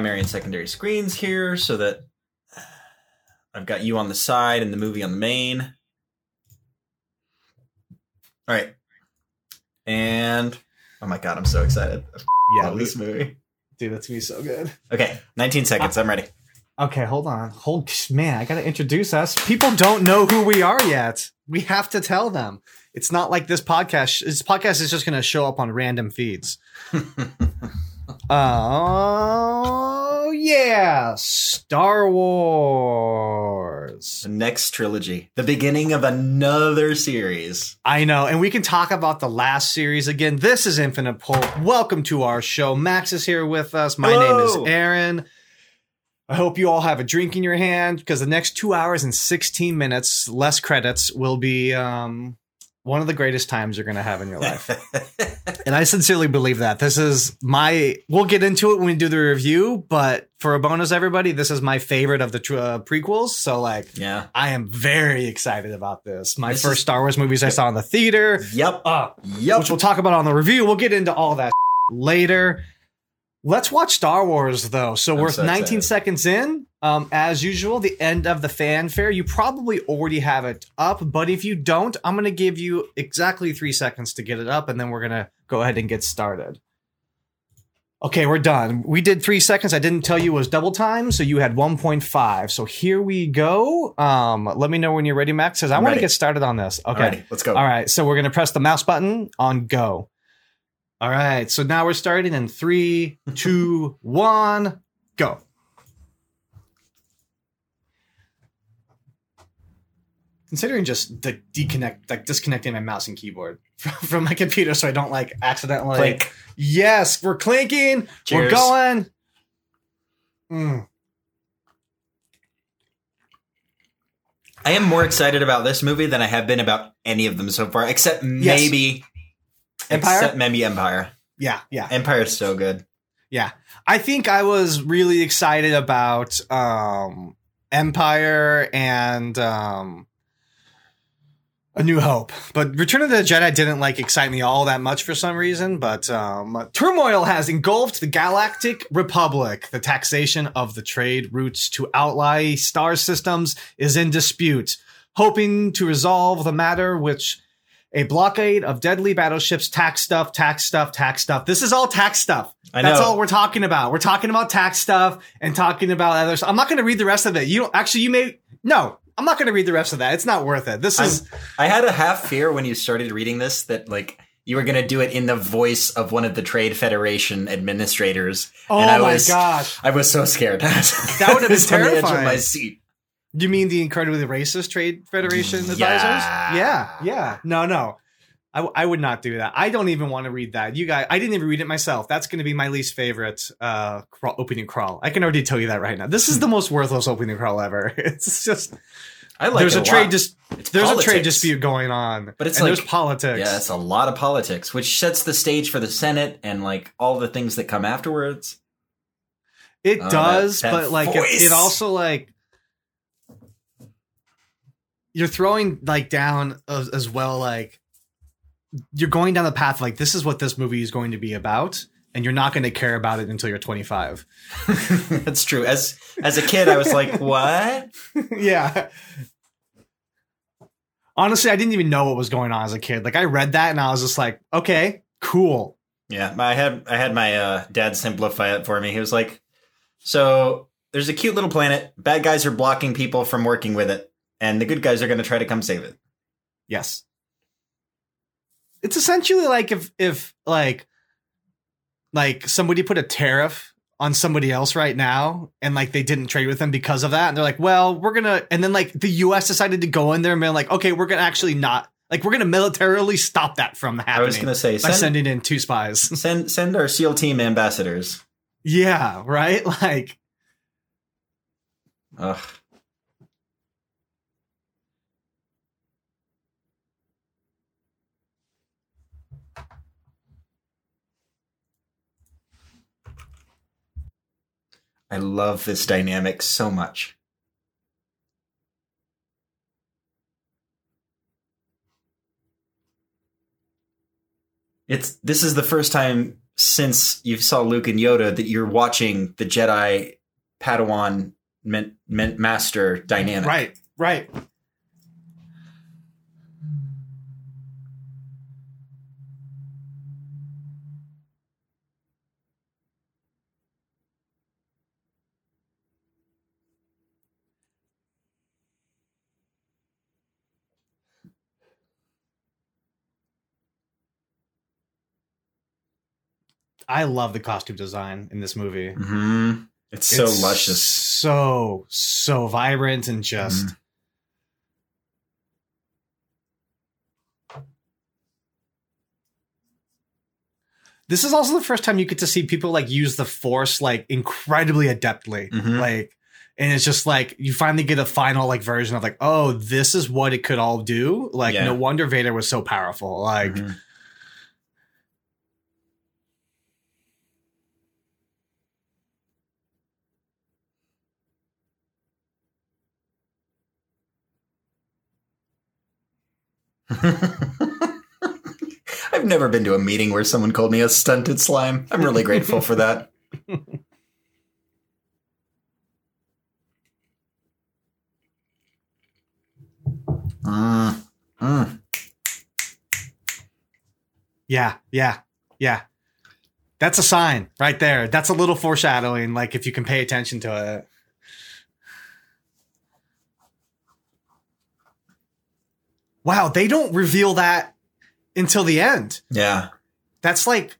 primary and secondary screens here so that uh, I've got you on the side and the movie on the main. All right. And oh my god, I'm so excited. I Yeah, this movie. dude, that's gonna be so good. Okay, 19 seconds. I'm ready. Okay, hold on. Hold, man, I gotta introduce us. People don't know who we are yet. We have to tell them. It's not like this podcast. This podcast is just gonna show up on random feeds. Oh yeah, Star Wars. The next trilogy, the beginning of another series. I know, and we can talk about the last series again. This is Infinite Pulp. Welcome to our show. Max is here with us. My name is Aaron. I hope you all have a drink in your hand because the next two hours and 16 minutes, less credits, will be um, one of the greatest times you're going to have in your life. and I sincerely believe that. This is my, we'll get into it when we do the review, but for a bonus, everybody, this is my favorite of the uh, prequels. So, like, yeah. I am very excited about this. My This first is- Star Wars movies I saw in the theater, Yep. uh, Yep. which we'll talk about on the review. We'll get into all that later. Let's watch Star Wars though. So I'm we're so 19 excited. seconds in. Um, as usual, the end of the fanfare. You probably already have it up, but if you don't, I'm going to give you exactly three seconds to get it up, and then we're going to go ahead and get started. Okay, we're done. We did three seconds. I didn't tell you it was double time, so you had 1.5. So here we go. Um, let me know when you're ready, Max, because I want to get started on this. Okay. Alrighty, let's go. All right, so we're gonna press the mouse button on go. All right, so now we're starting in three, two, one, go. Considering just the deconnect, like disconnecting my mouse and keyboard from, from my computer, so I don't like accidentally. Clink. Yes, we're clinking. We're going. Mm. I am more excited about this movie than I have been about any of them so far, except maybe Empire? Except maybe Empire. Yeah, yeah. Empire is so good. Yeah. I think I was really excited about um Empire and um A New Hope. But Return of the Jedi didn't like excite me all that much for some reason, but um turmoil has engulfed the Galactic Republic. The taxation of the trade routes to outlie star systems is in dispute. Hoping to resolve the matter which a blockade of deadly battleships, tax stuff, tax stuff, tax stuff. This is all tax stuff. I That's know. all we're talking about. We're talking about tax stuff and talking about other stuff. I'm not going to read the rest of it. You don't, actually, you may, no, I'm not going to read the rest of that. It's not worth it. This is, I had a half fear when you started reading this that like you were gonna do it in the voice of one of the Trade Federation administrators. oh and I my was, gosh. I was so scared. that would've been On the edge of terrifying. my seat. You mean the incredibly racist Trade Federation advisors? Yeah. Yeah. Yeah. No, no. I, w- I would not do that. I don't even want to read that. You guys, I didn't even read it myself. That's going to be my least favorite uh, crawl, opening crawl. I can already tell you that right now. This is the most worthless opening crawl ever. It's just I like there's a trade lot. dis- It's there's a trade dispute going on, But it's and like- there's politics. Yeah, it's a lot of politics, which sets the stage for the Senate and like all the things that come afterwards. It Oh, does, that but like it, it also like you're throwing like down as, as well like you're going down the path like this is what this movie is going to be about and you're not going to care about it until you're 25. That's true. As as a kid, I was like, "What?" yeah. Honestly, I didn't even know what was going on as a kid. Like I read that and I was just like, okay, cool. Yeah, I had I had my uh, dad simplify it for me. He was like, "So there's a cute little planet. Bad guys are blocking people from working with it, and the good guys are going to try to come save it." Yes. It's essentially like if if like like somebody put a tariff on somebody else right now and like they didn't trade with them because of that and they're like, "Well, we're going to and then like the US decided to go in there and be like, "Okay, we're going to actually not like we're going to militarily stop that from happening I happening." was going to say by send, sending in two spies. send send our SEAL team ambassadors. yeah, right? Like Ugh. I love this dynamic so much. It's this is the first time since you saw Luke and Yoda that you're watching the Jedi Padawan men, men, master dynamic. Right, right. I love the costume design in this movie. hmm It's so It's luscious. so so vibrant and just Mhm. this is also the first time you get to see people like use the force like incredibly adeptly Mhm. like and it's just like you finally get a final like version of like oh this is what it could all do like Yeah. no wonder vader was so powerful like Mhm. I've never been to a meeting where someone called me a stunted slime. I'm really grateful for that. Mm, mm. yeah yeah yeah that's a sign right there that's a little foreshadowing like if you can pay attention to it wow they don't reveal that until the end. Yeah. that's like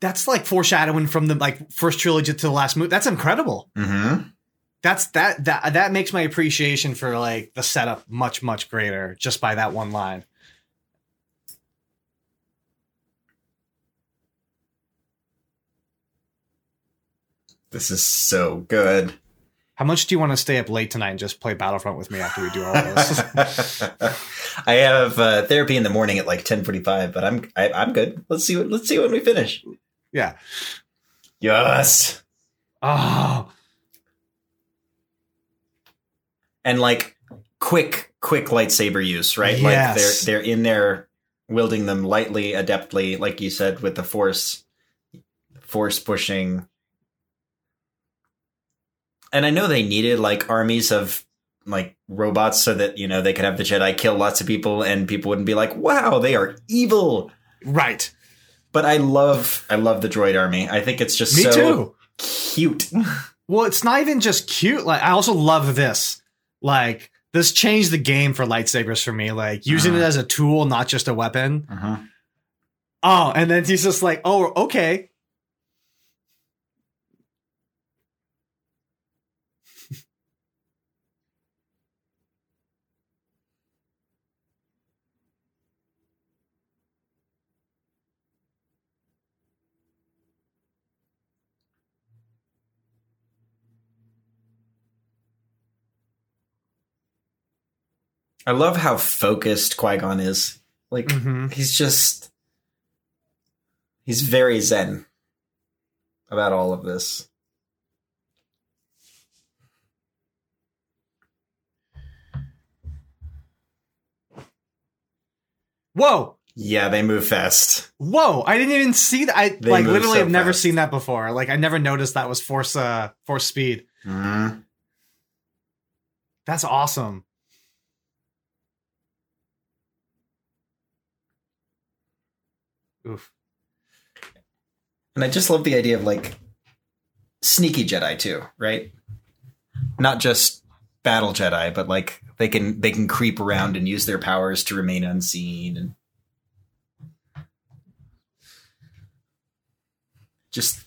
that's like foreshadowing from the like first trilogy to the last movie. That's incredible. Hmm that's that that that makes my appreciation for like the setup much much greater just by that one line. This is so good. How much do you want to stay up late tonight and just play battlefront with me after we do all this I have uh, therapy in the morning at like ten forty five, but I'm I, I'm good. Let's see what let's see when we finish. yeah Yes, oh and like quick quick lightsaber use, right? Yes. Like they're they're in there wielding them lightly, adeptly, like you said, with the force force pushing. And I know they needed like armies of like robots so that you know they could have the Jedi kill lots of people and people wouldn't be like, "Wow, they are evil." right But I love I love the droid army. I think it's just me so too cute. well it's not even just cute like i also love this like this changed the game for lightsabers for me like using it Uh-huh. as a tool not just a weapon Uh-huh. oh and then he's just like oh okay I love how focused Qui Gon is. Like Mhm. he's just he's very zen about all of this. whoa Yeah, they move fast. Whoa! I didn't even see that. I They like literally so have never fast. seen that before. Like I never noticed that was force uh force speed. Mhm. That's awesome. Oof. And I just love the idea of like sneaky Jedi too, right? Not just battle Jedi, but like they can they can creep around and use their powers to remain unseen and just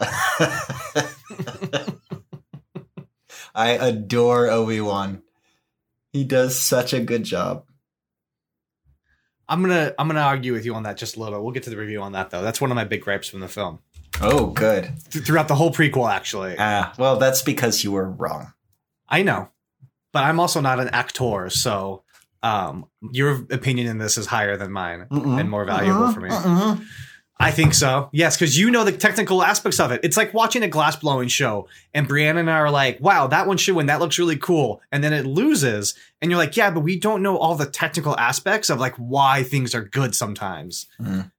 I adore Obi-Wan. He does such a good job. I'm gonna I'm gonna argue with you on that just a little. We'll get to the review on that though. That's one of my big gripes from the film Oh, good. Th- throughout the whole prequel. Actually, Ah, well, that's because you were wrong. I know, but I'm also not an actor, so um, your opinion in this is higher than mine and more valuable for me. I think so. Yes, because you know the technical aspects of it. It's like watching a glass blowing show, and Brianna and I are like, "Wow, that one should win. That looks really cool." And then it loses, and you're like, "Yeah, but we don't know all the technical aspects of like why things are good sometimes." Mhm.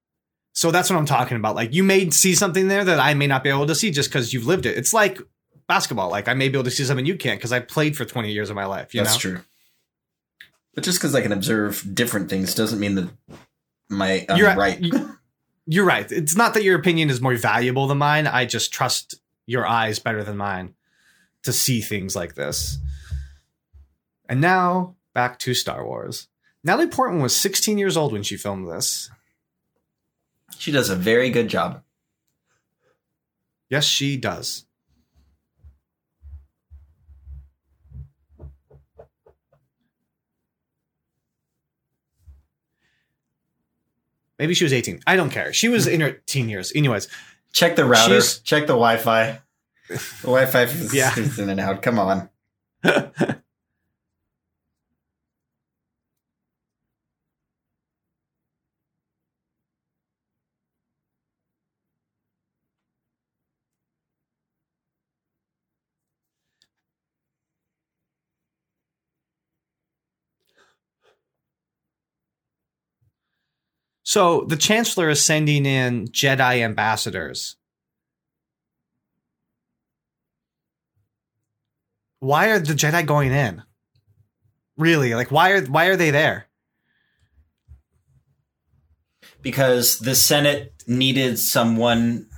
So that's what I'm talking about. Like you may see something there that I may not be able to see just because you've lived it. It's like basketball. Like I may be able to see something you can't because I played for 20 years of my life. You That's know? true. But just because I can observe different things doesn't mean that my I'm You're right. you- You're right. It's not that your opinion is more valuable than mine. I just trust your eyes better than mine to see things like this. And now back to Star Wars. Natalie Portman was 16 years old when she filmed this. She does a very good job. Yes, she does. Maybe she was 18. I don't care. She was in her teen years. Anyways, Check the router. She's- check the Wi-Fi. The Wi-Fi is Yeah. in and out. Come on. So the Chancellor is sending in Jedi ambassadors. Why are the Jedi going in? Really? Like why are why are they there? Because the Senate needed someone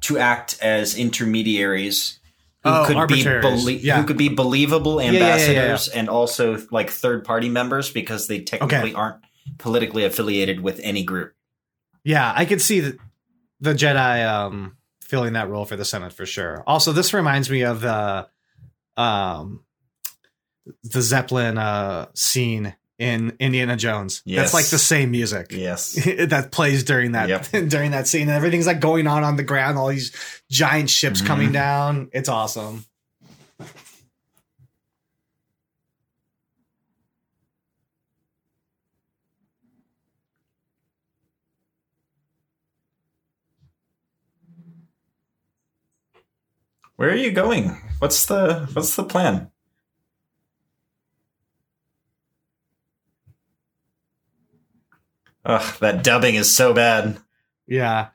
to act as intermediaries who Oh, could be belie- Yeah. who could be believable yeah, yeah, yeah, ambassadors and also like third party members because they technically Okay. aren't politically affiliated with any group. Yeah, I could see the, the Jedi um filling that role for the Senate for sure. Also, this reminds me of the um the Zeppelin uh scene in Indiana Jones. Yes. That's like the same music. Yes. that plays during that Yep. during that scene and everything's like going on on the ground all these giant ships Mhm. coming down it's awesome Where are you going? What's the what's the plan? Ugh, that dubbing is so bad. yeah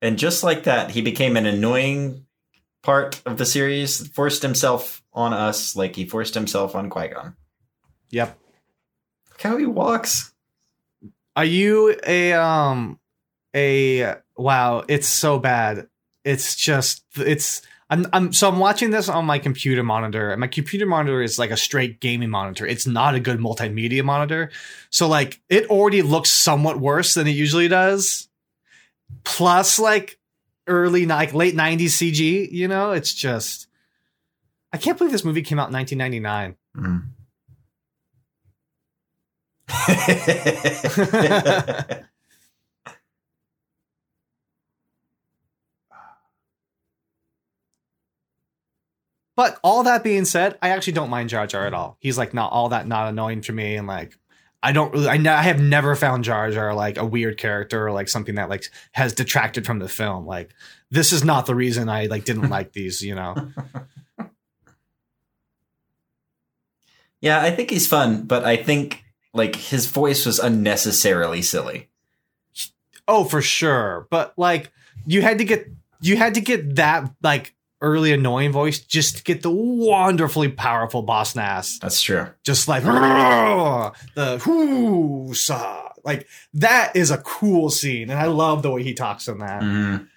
And just like that, he became an annoying part of the series, forced himself on us like he forced himself on Qui-Gon. yep Look how he walks. Are you a um a wow it's so bad it's just it's I'm, I'm so I'm watching this on my computer monitor, and my computer monitor is like a straight gaming monitor. It's not a good multimedia monitor, so like it already looks somewhat worse than it usually does. Plus, like early like late '90s CG, you know, it's just I can't believe this movie came out in 1999. Mm. But all that being said, I actually don't mind Jar Jar at all. He's like not all that not annoying to me, and like I don't really, I, ne- I have never found Jar Jar like a weird character or like something that like has detracted from the film. Like this is not the reason I like didn't like these, you know. yeah, I think he's fun, but I think like his voice was unnecessarily silly. Oh, for sure. But like you had to get you had to get that like early annoying voice just to get the wonderfully powerful boss nass. That's true. Just like the whoo saw. Like that is a cool scene, and I love the way he talks in that. Mhm.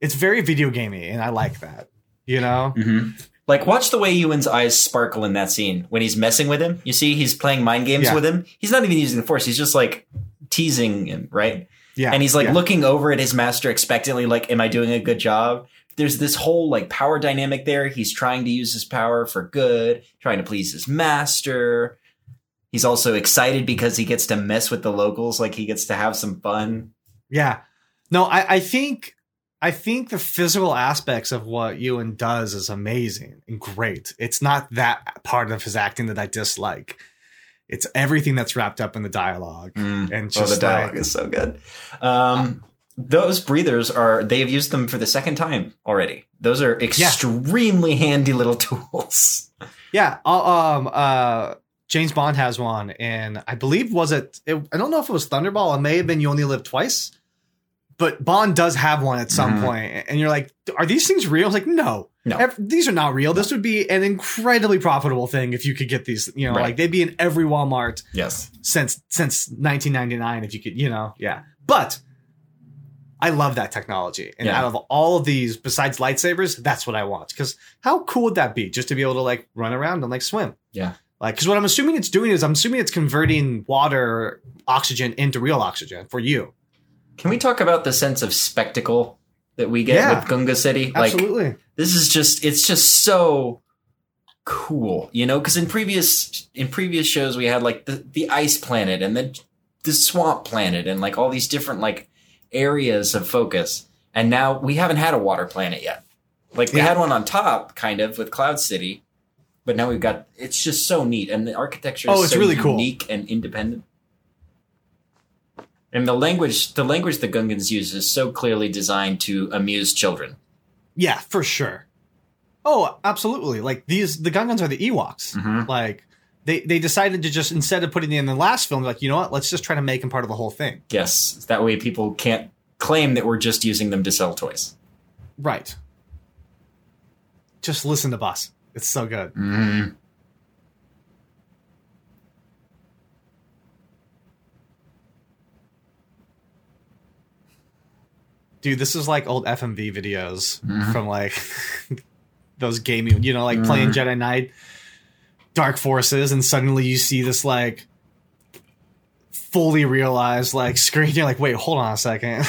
It's very video gamey, and I like that. You know? Mm-hmm. Like, watch the way Ewan's eyes sparkle in that scene when he's messing with him. You see, he's playing mind games Yeah. with him. He's not even using the force. He's just like teasing him, right? Yeah. and he's like yeah. looking over at his master expectantly, like, "Am I doing a good job?" There's this whole like power dynamic there. He's trying to use his power for good, trying to please his master. He's also excited because he gets to mess with the locals, like he gets to have some fun. Yeah. No, I, I think I think the physical aspects of what Ewan does is amazing and great. It's not that part of his acting that I dislike. It's everything that's wrapped up in the dialogue. Mm. And Oh, just the dialogue like, is so good. Um, those breathers are they have used them for the second time already. Those are extremely handy little tools. yeah, um, uh, James Bond has one, and I believe was it, it. I don't know if it was Thunderball. It may have been You Only Live Twice, but Bond does have one at some Mhm. point, and you're like, are these things real? Like, no, No. These are not real. This would be an incredibly profitable thing if you could get these. You know, Right. like they'd be in every Walmart Yes. since since 1999 if you could you know yeah but i love that technology and Yeah. out of all of these besides lightsabers that's what i want because how cool would that be just to be able to like run around and like swim Yeah. like because what i'm assuming it's doing is i'm assuming it's converting water oxygen into real oxygen for you Can we talk about the sense of spectacle that we get Yeah. with Gunga City? Like absolutely this is just it's just so cool, you know, because in previous in previous shows we had like the the ice planet and the the swamp planet and like all these different like areas of focus. And now we haven't had a water planet yet. Like we Yeah. had one on top, kind of, with Cloud City, but now we've got. It's just so neat, and the architecture. Oh, is Oh, it's so really cool. unique and independent. And the language, the language the Gungans use is so clearly designed to amuse children. yeah for sure oh absolutely like these the gungans are the ewoks Mhm. like they they decided to just instead of putting it in the last film like you know what let's just try to make them part of the whole thing Yes, that way people can't claim that we're just using them to sell toys. Right. Just listen to Boss. It's so good. Mm. Dude, this is like old FMV videos Mhm. from like those gaming, you know, like playing Mhm. Jedi Knight Dark Forces and suddenly you see this like fully realized like screen you're like, "Wait, hold on a second.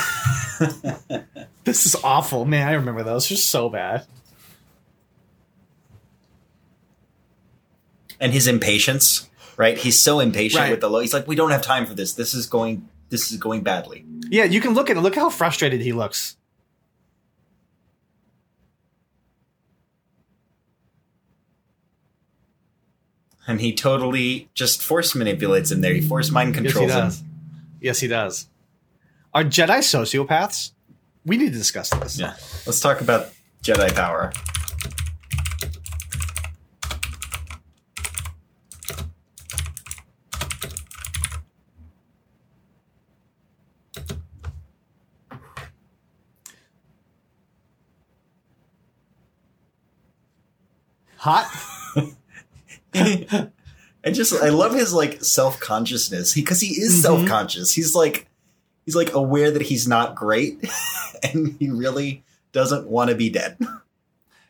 this is awful." Man, I remember those. They're so bad. and his impatience, right? He's so impatient Right. with the low. He's like, we don't have time for this. This is going. This is going badly. Yeah, you can look at it. Look how frustrated he looks. And he totally just force manipulates him there. He force mind controls yes, he him. does. Yes, he does. Are Jedi sociopaths? We need to discuss this. Yeah. Let's talk about Jedi power. Hot. I just I love his like self consciousness because he, is Mhm. self conscious. He's like he's like aware that he's not great, and he really doesn't want to be dead.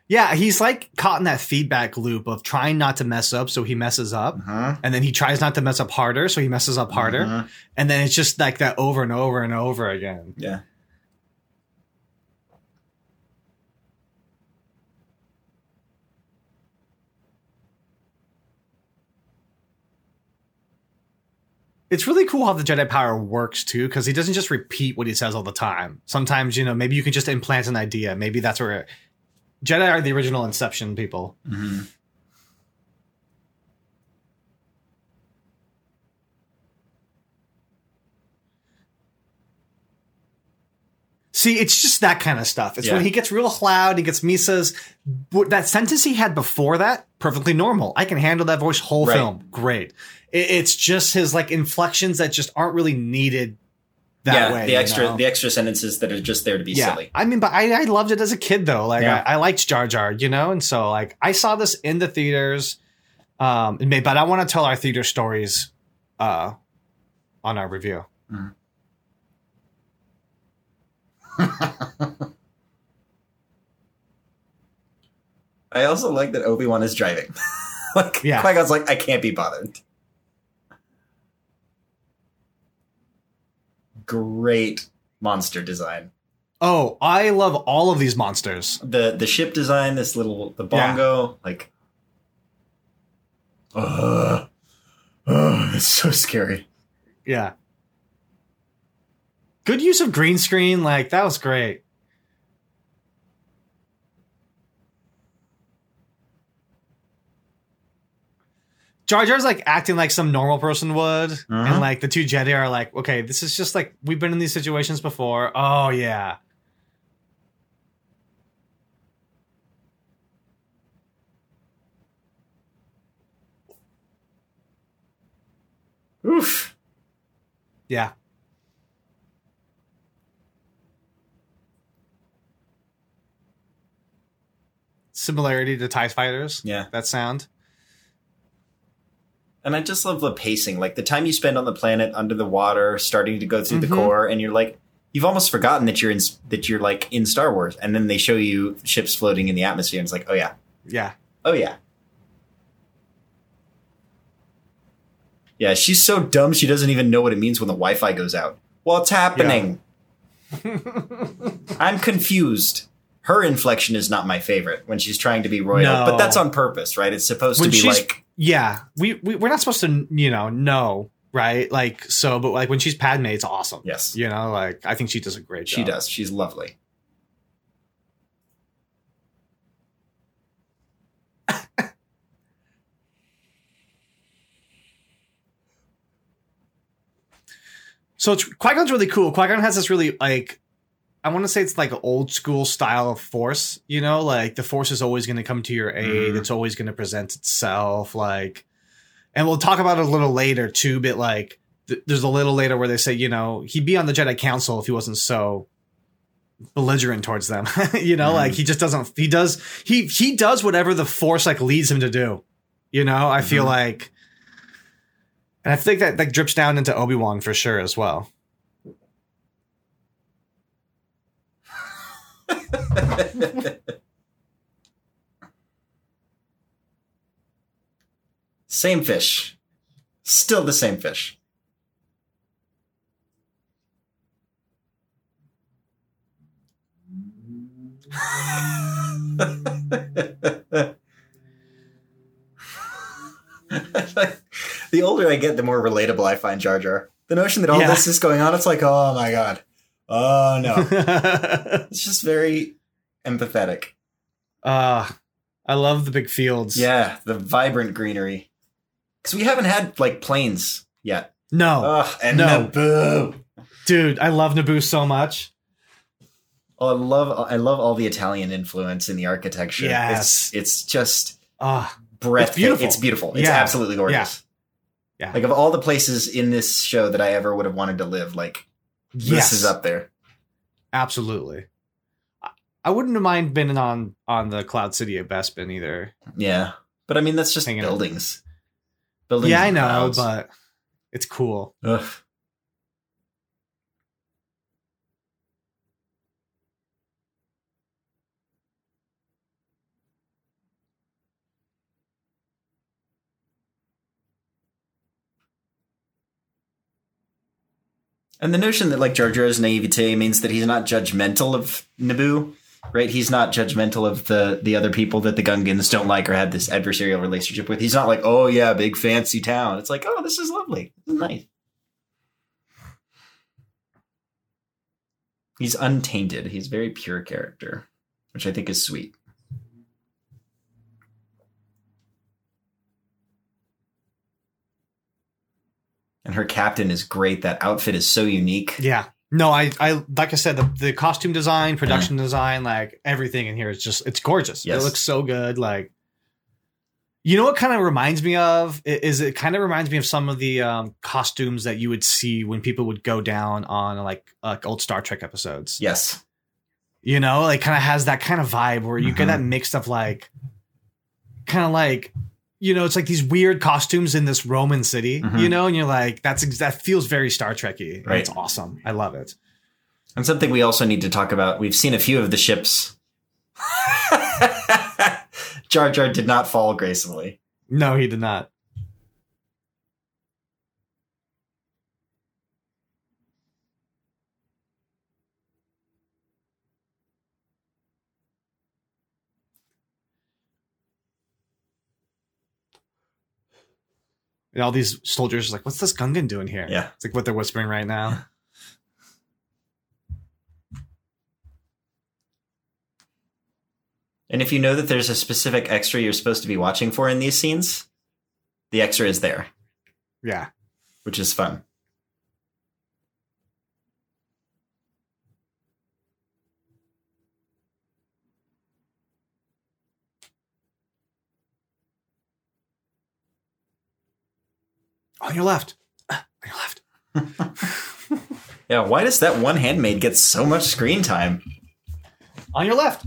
Yeah, he's like caught in that feedback loop of trying not to mess up, so he messes up, Uh-huh. and then he tries not to mess up harder, so he messes up harder, Uh-huh. and then it's just like that over and over and over again. Yeah. It's really cool how the Jedi power works too, because he doesn't just repeat what he says all the time. Sometimes, you know, maybe you can just implant an idea. Maybe that's where Jedi are the original Inception people. Mhm. See, it's just that kind of stuff. It's Yeah. when he gets real loud, he gets Misa's. That sentence he had before that, perfectly normal. I can handle that voice whole Right. film. Great. It, it's just his like inflections that just aren't really needed that yeah, way. the you extra know? the extra sentences that are just there to be yeah. silly. I mean, but I, I loved it as a kid though. Like Yeah. I, I liked Jar Jar, you know, and so like I saw this in the theaters. Um, may- but I want to tell our theater stories, uh, on our review. I also like that Obi Wan is driving. like Yeah. Qui Gon's like, I can't be bothered. Great monster design. Oh, I love all of these monsters. The the ship design, this little the bongo, like Ugh. Ugh, it's so scary. Yeah. Good use of green screen. Like, that was great. Jar Jar's like acting like some normal person would, Mhm. and like the two Jedi are like, okay, this is just like we've been in these situations before. Oh yeah, Oof. yeah. Similarity to Tie Fighters. Yeah. That sound. And I just love the pacing. Like the time you spend on the planet under the water, starting to go through the Mhm. core, and you're like, you've almost forgotten that you're in that you're like in Star Wars, and then they show you ships floating in the atmosphere, and it's like, oh yeah, Yeah. oh yeah, yeah. She's so dumb she doesn't even know what it means when the Wi-Fi goes out. What's happening? I'm confused. Her inflection is not my favorite when she's trying to be royal, No. but that's on purpose, right? It's supposed When to be like yeah we, we we're not supposed to you know know right? Like so but like when she's padme it's awesome. Yes, you know like i think she does a great job. she does. She's lovely. so it's qui-gon's really cool. Qui-gon has this really like i want to say it's like an old school style of force you know like the force is always going to come to your aid Mhm. it's always going to present itself like and we'll talk about it a little later too but like th- there's a little later where they say you know he'd be on the jedi council if he wasn't so belligerent towards them you know Mhm. like he just doesn't he does he he does whatever the force like leads him to do you know i feel Mhm. like and i think that that drips down into obi-wan for sure as well same fish. Still the same fish. the older I get, the more relatable I find Jar Jar. The notion that all Yeah. this is going on, it's like, oh my god. Oh no. uh it's just very empathetic. Uh I love the big fields Yeah, the vibrant greenery. Because we haven't had like plains yet. no Ugh, and No. Naboo. dude i love naboo so much Oh, I love I love all the Italian influence in the architecture. Yes. it's, it's just ah breathtaking. beautiful. It's beautiful. It's Yeah. absolutely gorgeous. Yeah. Like of all the places in this show that I ever would have wanted to live, like yes this is up there. absolutely I- wouldn't have mind being on on the cloud city of bespin either Yeah, but I mean that's just buildings. Buildings. yeah i know clouds. but it's cool Ugh. And the notion that like Jar Jar's naivete means that he's not judgmental of Naboo, right? He's not judgmental of the the other people that the Gungans don't like or have this adversarial relationship with. He's not like, oh yeah, big fancy town. It's like, oh, this is lovely, this is nice. He's untainted. He's very pure character, which I think is sweet. And her captain is great. That outfit is so unique. yeah no i i like i said the, the costume design production design like everything in here is just it's gorgeous Yes. it looks so good like you know what kind of reminds me of is it kind of reminds me of some of the um, costumes that you would see when people would go down on like like old Star Trek episodes. Yes. You know, like kind of has that kind of vibe where you get Mhm. that mixed of like kind of like you know, it's like these weird costumes in this Roman city, Mhm. you know, and you're like, that's that feels very Star Trekky. Right. It's awesome. I love it. And something we also need to talk about. We've seen a few of the ships. Jar Jar did not fall gracefully. No, he did not. And all these soldiers are like, what's this Gungan doing here? Yeah. It's like what they're whispering right now. And if you know that there's a specific extra you're supposed to be watching for in these scenes, the extra is there, Yeah. which is fun. On your left. Ah, On your left. Yeah, why does that one handmaid get so much screen time? On your left.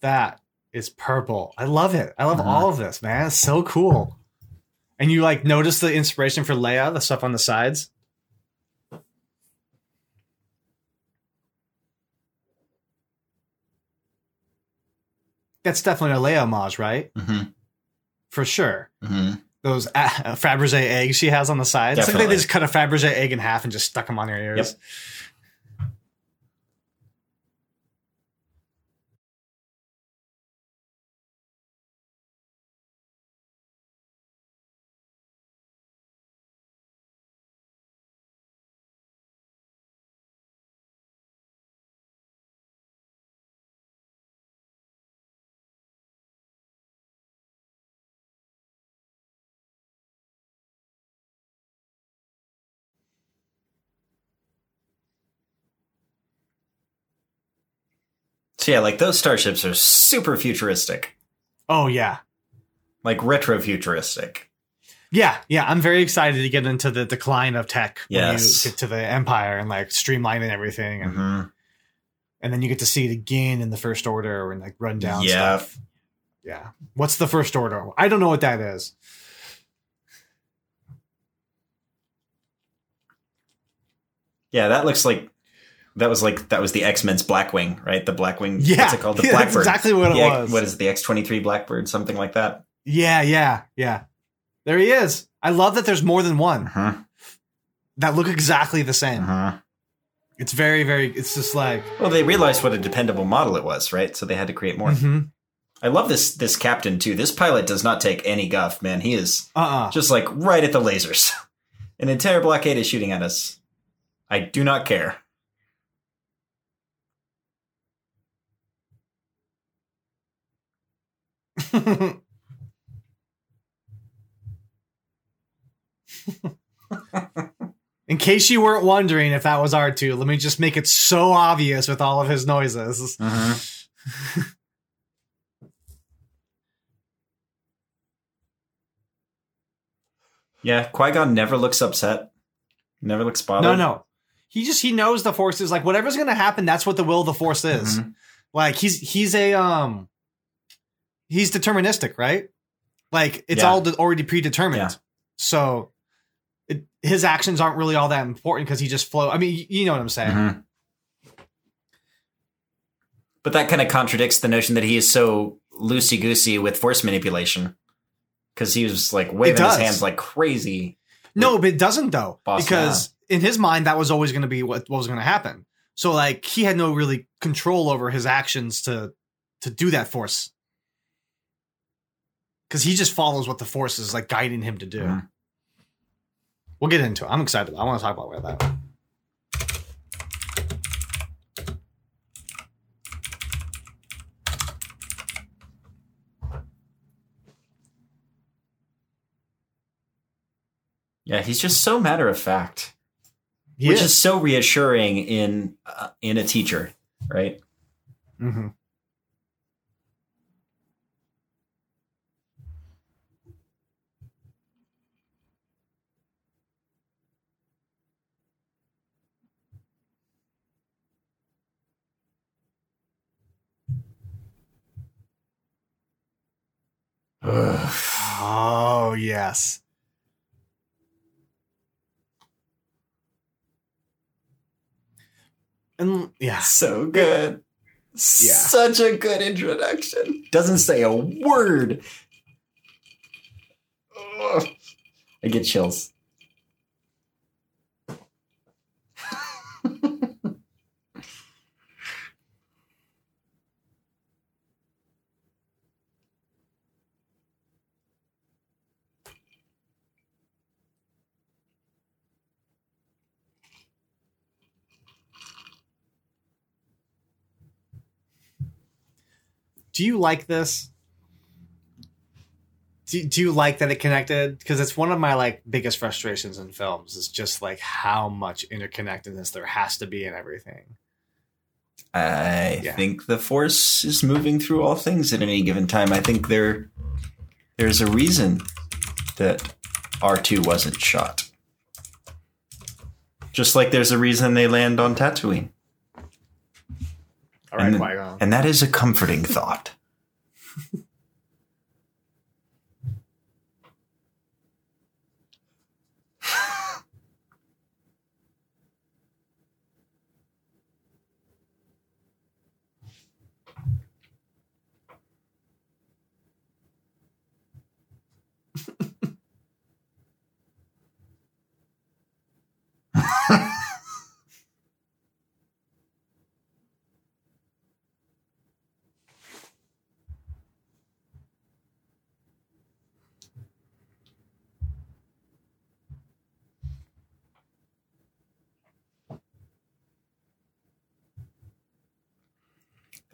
That is purple. I love it. I love Uh-huh. all of this, man. It's so cool. And you like notice the inspiration for Leia, the stuff on the sides? That's definitely a Leia homage, right? Mm-hmm. For sure. Mm-hmm. those uh, Fabergé eggs she has on the side. It's like they just cut a Fabergé egg in half and just stuck them on her ears. So yeah, like those starships are super futuristic, Oh yeah. like retro futuristic. Yeah, yeah, I'm very excited to get into the decline of tech Yes. when you get to the empire and like streamlining everything and, hmm and then you get to see it again in the first order and like run down Yeah. stuff. Yeah. What's the first order? I don't know what that is. Yeah, that looks like that was like that was the X Men's Blackwing, right? The Blackwing. Yeah. what's it called? The Yeah, that's Blackbird. exactly what it The X- was. What is it, the X twenty three Blackbird? Something like that. Yeah, yeah, yeah. There he is. I love that there's more than one Uh-huh. that look exactly the same. Uh-huh. It's very, very. It's just like. Well, they realized what a dependable model it was, right? So they had to create more. mhm. I love this this captain too. This pilot does not take any guff, man. He is Uh-uh. just like right at the lasers. An entire blockade is shooting at us. I do not care. In case you weren't wondering if that was R2, let me just make it so obvious with all of his noises. Mm-hmm. yeah, Qui Gon never looks upset. Never looks bothered. No, no. He just he knows the force is like whatever's gonna happen, that's what the will of the force is. Mhm. Like he's he's a um he's deterministic, right? Like it's Yeah. all already predetermined. Yeah. So it, his actions aren't really all that important because he just flow. I mean, you know what I'm saying? Mhm. But that kind of contradicts the notion that he is so loosey goosey with force manipulation. Because he was like waving his hands like crazy. No, but it doesn't though, because in his mind that was always going to be what, what was going to happen. So like he had no really control over his actions to to do that force, because he just follows what the force is like guiding him to do. Mhm. We'll get into it. I'm excited. I want to talk about that. Yeah, he's just so matter of fact, He which is. so reassuring in uh, in a teacher, right? Oh yes. And yeah, so good. Yeah. Such a good introduction. Doesn't say a word. Ugh. I get chills. do you like this? Do, do you like that it connected? Because it's one of my like biggest frustrations in films is just like how much interconnectedness there has to be in everything. I Yeah. think the force is moving through all things at any given time. I think there there's a reason that R2 wasn't shot. Just like there's a reason they land on Tatooine. All right, and, Qui-Gon. and that is a comforting thought.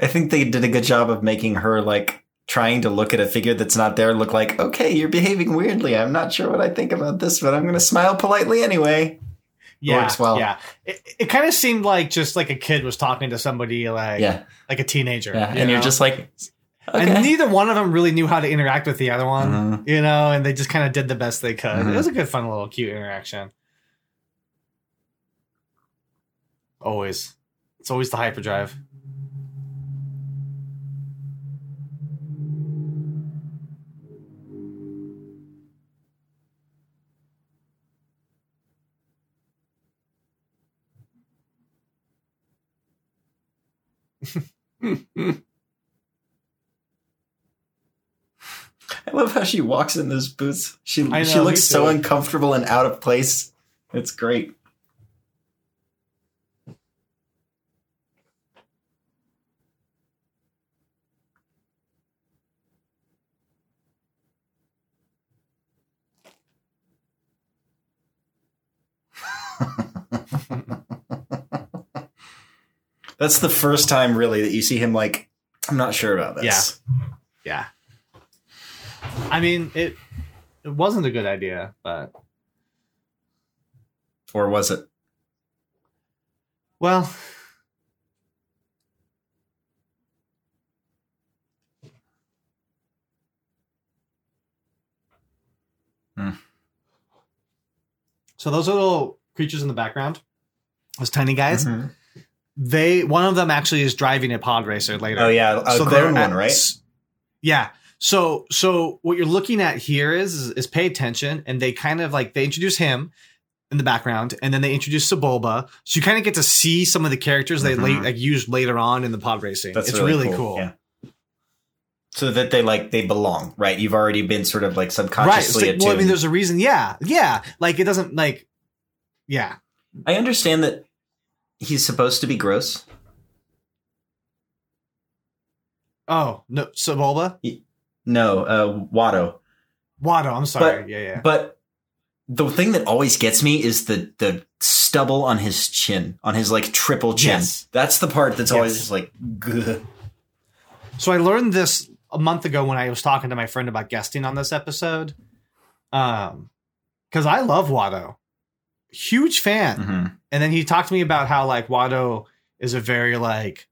I think they did a good job of making her like trying to look at a figure that's not there look like, okay, you're behaving weirdly. I'm not sure what I think about this, but I'm going to smile politely anyway. yeah, works well. Yeah, it, it kind of seemed like just like a kid was talking to somebody like Yeah. like a teenager. Yeah. you And you're just like, okay. and neither one of them really knew how to interact with the other one, Mhm. you know, and they just kind of did the best they could. Mhm. It was a good, fun little cute interaction. Always, it's always the hyperdrive. I love how she walks in those boots. She I she looks so uncomfortable and out of place. It's great. That's the first time really that you see him like I'm not sure about this. Yeah. Yeah. I mean, it it wasn't a good idea, but Or was it? well, Hmm. So those little creatures in the background, those tiny guys, Mhm. They one of them actually is driving a pod racer later. Oh yeah, a so they're one, right? Yeah. So so what you're looking at here is, is is pay attention, and they kind of like they introduce him in the background, and then they introduce Sebulba, so you kind of get to see some of the characters they Mhm. late, like used later on in the pod racing. That's it's really, really, cool. cool. Yeah. So that they like they belong, right? You've already been sort of like Right. Subconsciously like, well, I mean, there's a reason. Yeah. Yeah. Like it doesn't like. Yeah. I understand that he's supposed to be gross. Oh no, Sebulba, No, uh, Watto. Watto. I'm sorry. But- yeah. Yeah. But the thing that always gets me is the the stubble on his chin, on his like triple chin. Yes. That's the part that's always just like, Gugh. So I learned this a month ago when I was talking to my friend about guesting on this episode. Um, because I love Watto, huge fan. Mhm. And then he talked to me about how like Watto is a very like,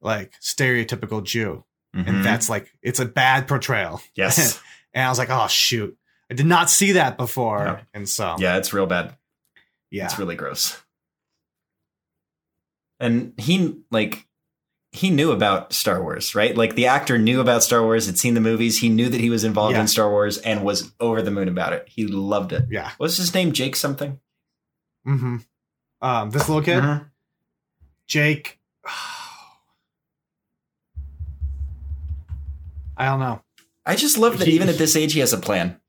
like stereotypical Jew, Mhm. and that's like it's a bad portrayal. yes, And I was like, oh shoot, I did not see that before, and so yeah, it's real bad. yeah, It's really gross. And he like he knew about Star Wars, right? Like the actor knew about Star Wars, had seen the movies, he knew that he was involved Yeah. in Star Wars and was over the moon about it. He loved it. yeah. What's his name? Jake something? Mm-hmm. Um, this little kid, Mhm. Jake. I don't know. I just love that He- even at this age he has a plan.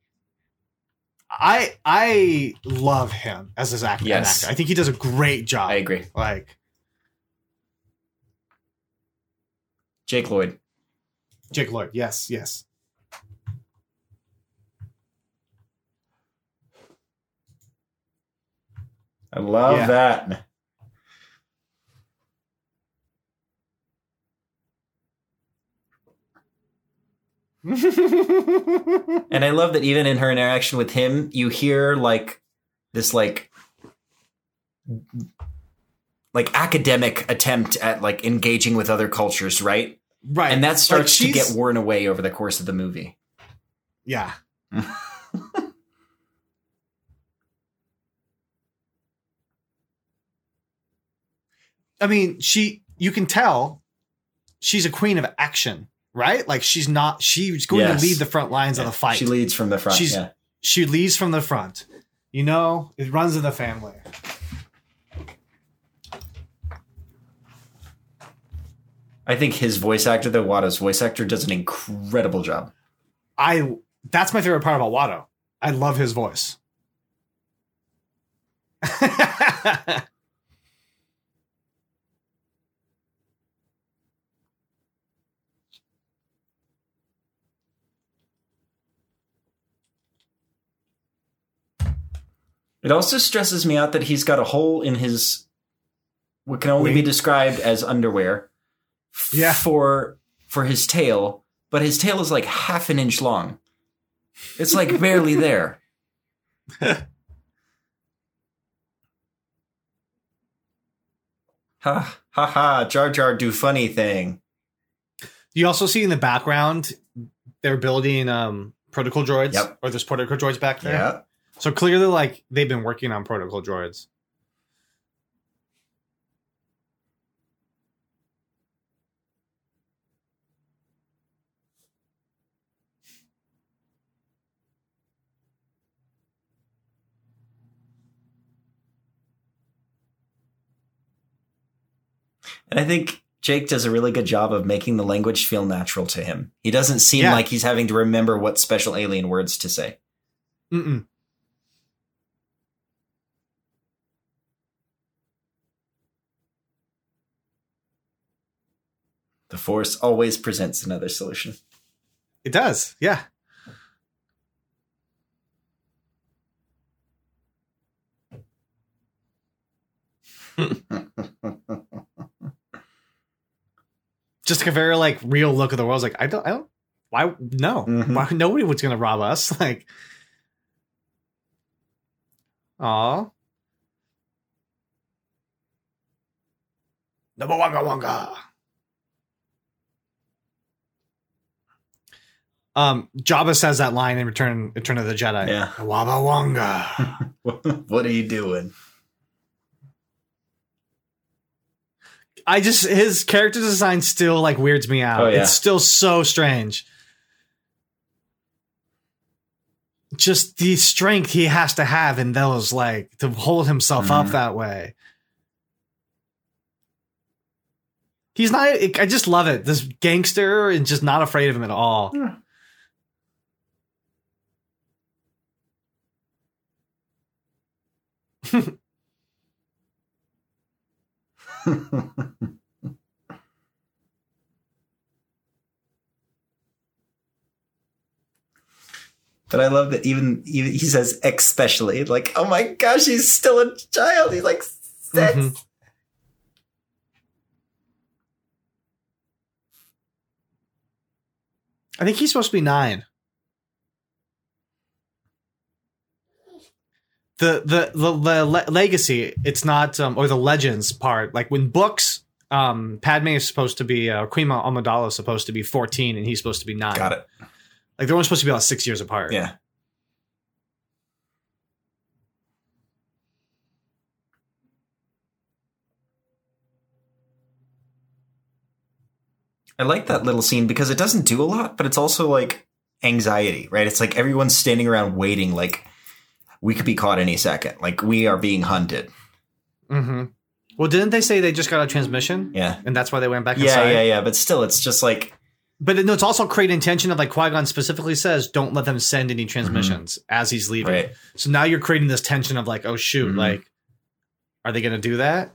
I I love him as his actor. an Yes. actor. I think he does a great job. I agree. Like Jake Lloyd. Jake Lloyd. Yes, yes. I love Yeah. that. And I love that even in her interaction with him, you hear like this like like academic attempt at like engaging with other cultures, right? right. And that Like, starts to get worn away over the course of the movie. Yeah. I mean, she you can tell she's a queen of action, right? Like she's not she's going Yes. to lead the front lines of the fight. She leads from the front. She's- yeah. she leads from the front. You know, it runs in the family. I think his voice actor, the Watto's voice actor, does an incredible job. I that's my favorite part about Watto. I love his voice. It also stresses me out that he's got a hole in his what can only be described as underwear. Yeah. For for his tail, but his tail is like half an inch long. It's like barely there. ha ha ha! Jar Jar do funny thing. you also see in the background they're building um protocol droids Yep. or there's protocol droids back there. Yeah. So clearly like they've been working on protocol droids. And I think Jake does a really good job of making the language feel natural to him. He doesn't seem Yeah. like he's having to remember what special alien words to say. Mm-mm. The Force always presents another solution. It does. Yeah. Just like a very like real look of the world. It's like I don't I don't why no. Mhm. Why nobody was gonna rob us? Like Aw. Number one, wanga wanga. Um, Jabba says that line in Return Return of the Jedi. Yeah. Wabba wanga. what are you doing? I just his character design still like weirds me out. Oh, yeah. It's still so strange. Just the strength he has to have in those, like to hold himself up Mhm. that way. He's not. I just love it. This gangster and just not afraid of him at all. Yeah. But I love that even, even he says especially like, oh my gosh, he's still a child. He's like 6 Mhm. I think he's supposed to be nine. The the the, the le- legacy, it's not um, or the legends part. Like when books, um, Padme is supposed to be uh, Queen Amidala is supposed to be fourteen, and he's supposed to be nine. Got it. Like they're only supposed to be about six years apart. Yeah. I like that little scene because it doesn't do a lot, but it's also like anxiety, right? It's like everyone's standing around waiting, like we could be caught any second. Like we are being hunted. Mm-hmm. Well, didn't they say they just got a transmission, Yeah. and that's why they went back Yeah, inside? yeah, yeah. But still, it's just like, But no, it's also creating tension of like Qui Gon specifically says, "Don't let them send any transmissions as he's leaving." right. So now you're creating this tension of like, oh shoot, Mhm. like, are they going to do that?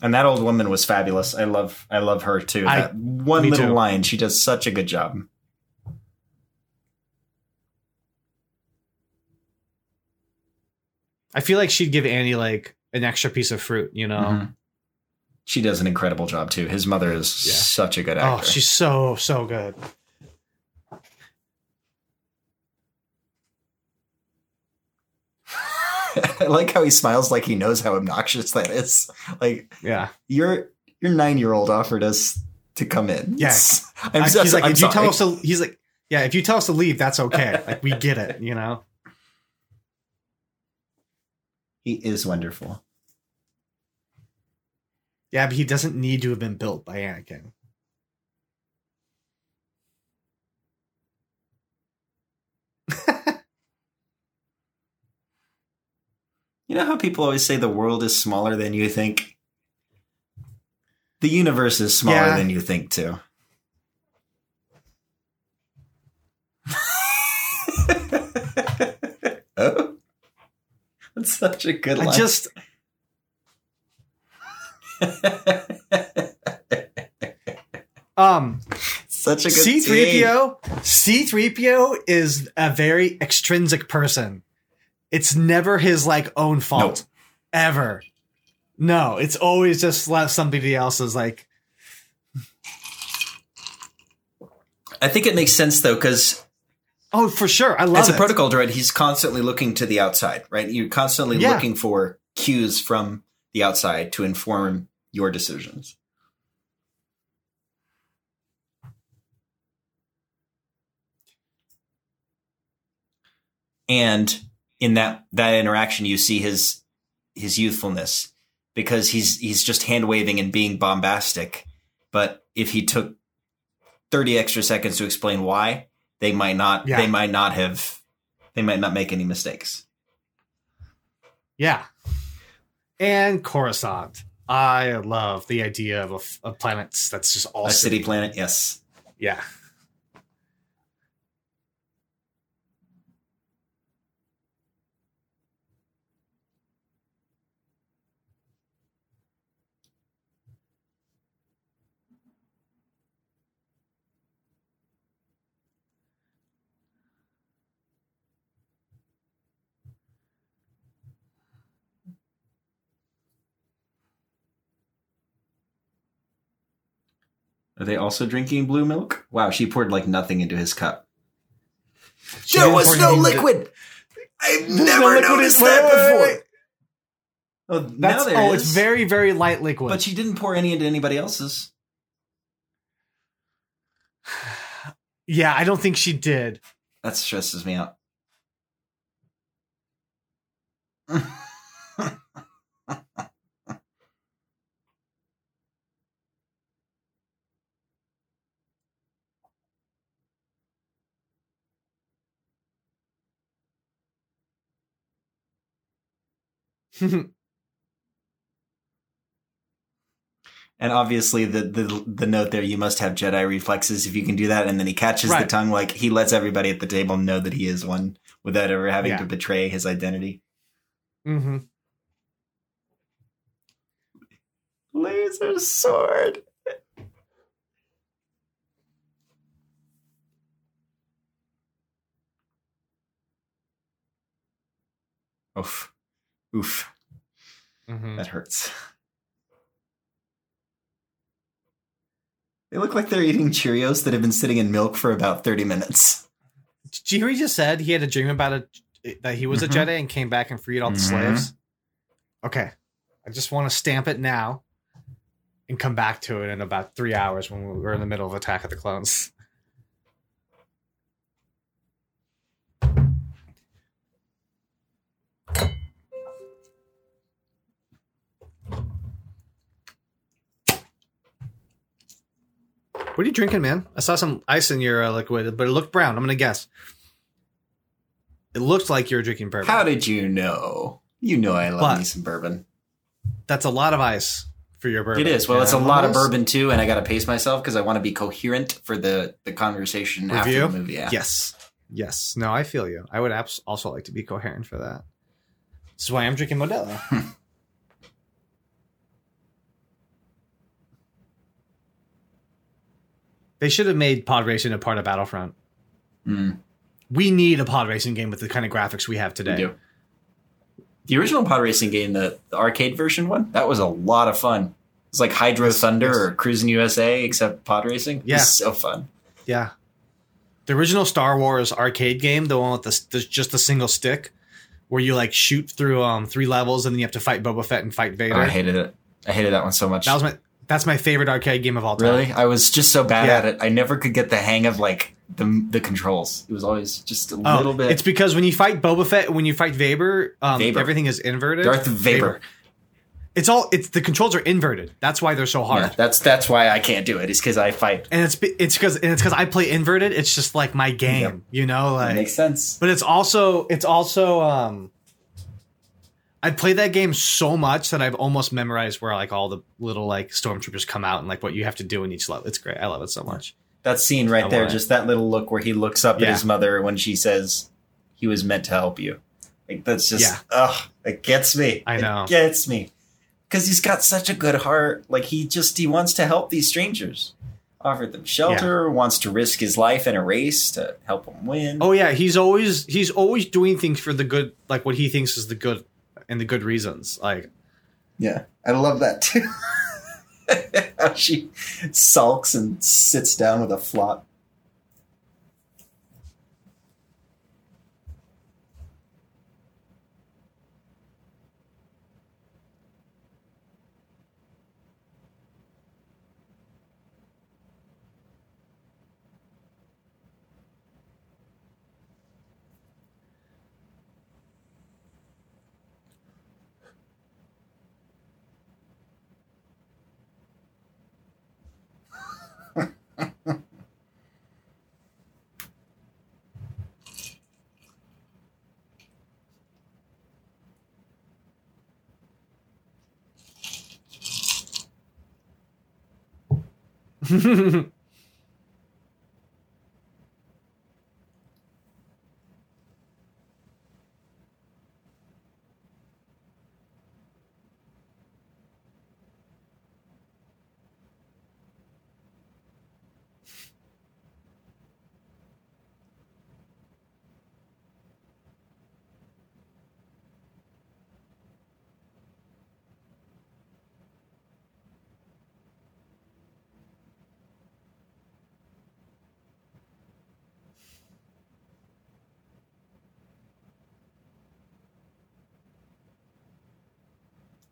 And that old woman was fabulous. I love, I love her too. I- that one little too. line, she does such a good job. I feel like she'd give Ani like an extra piece of fruit, you know? Mhm. She does an incredible job too. His mother is Yeah. such a good actor. Oh, she's so so good. I like how he smiles like he knows how obnoxious that is. Like Yeah. your your nine year old offered us to come in. Yeah. I'm, I- he's like, I'm if you tell us to, he's like, yeah, if you tell us to leave, that's okay. Like we get it, you know. He is wonderful. Yeah, but he doesn't need to have been built by Anakin. You know how people always say the world is smaller than you think? The universe is smaller Yeah. than you think too. oh. That's such a good line. I just um such a good C3PO. C three PO is a very extrinsic person. It's never his like own fault ever. No, it's always just somebody else's like I think it makes sense though, because oh for sure I love it. as a it. protocol droid, he's constantly looking to the outside, right? You're constantly Yeah. looking for cues from the outside to inform your decisions. And in that that interaction, you see his his youthfulness because he's he's just hand waving and being bombastic. But if he took thirty extra seconds to explain why, they might not Yeah. they might not have they might not make any mistakes. Yeah. And Coruscant. I love the idea of a, f- a planet that's just all A city. city planet, yes. Yeah. Are they also drinking blue milk? Wow, she poured like nothing into his cup. She there was no anything to- liquid. I've There's no never liquid noticed wait, that wait, wait, before. wait. Oh, That's now there oh, is. it's very very light liquid. But she didn't pour any into anybody else's. yeah, I don't think she did. That stresses me out. And obviously, the, the the note there, you must have Jedi reflexes if you can do that. And then he catches the tongue, like he lets everybody at the table know that he is one without ever having Yeah. to betray his identity. Mm-hmm. Laser sword. Oof. Oof. hmm That hurts. They look like they're eating Cheerios that have been sitting in milk for about 30 minutes. Did you hear he just said he had a dream about it that he was Mhm. a Jedi and came back and freed all the Mhm. slaves? Okay. I just want to stamp it now and come back to it in about three hours when we're in the middle of Attack of the Clones. What are you drinking, man? I saw some ice in your uh, liquid, but it looked brown. I'm gonna guess. It looked like you were drinking bourbon. How did you know? You know I love What? me some bourbon. That's a lot of ice for your bourbon. It is. Well, it's a lot of bourbon too, and I got to pace myself because I want to be coherent for the the conversation after Review? the movie. Yeah. Yes. Yes. No, I feel you. I would abs- also like to be coherent for that. This is why I'm drinking Modelo. they should have made pod racing a part of Battlefront. Mm, We need a pod racing game with the kind of graphics we have we today. do. The original pod racing game, the, the arcade version one, that was a lot of fun. It's like Hydro Thunder or Cruis'n USA, except pod racing. Yeah. It's so fun. Yeah. The original Star Wars arcade game, the one with the, the just the single stick, where you like shoot through um three levels and then you have to fight Boba Fett and fight Vader. Oh, I hated it. I hated that one so much. that was my that's my favorite arcade game of all time. really? I was just so bad Yeah. at it. I never could get the hang of like the the controls. It was always just a Oh, little bit. It's because when you fight Boba Fett, when you fight Vader, um, Vader. everything is inverted. Darth Vader. It's all it's the controls are inverted. That's why they're so hard. Yeah, that's that's why I can't do it. it. Is because I fight. And it's it's because and it's because I play inverted. It's just like my game, Yep. you know. Like, makes sense. but it's also it's also um. I played that game so much that I've almost memorized where like all the little like stormtroopers come out and like what you have to do in each level. It's great. I love it so much. That scene right I there, just that little look where he looks up Yeah. at his mother when she says he was meant to help you. Like that's just Yeah. ugh, it gets me. I know. It gets me. Cuz he's got such a good heart. Like he just he wants to help these strangers. Offered them shelter, wants to risk his life in a race to help them win. Oh yeah, he's always he's always doing things for the good, like what he thinks is the good and the good reasons. Like Yeah, I love that too. How she sulks and sits down with a flop. 흐흐흐흐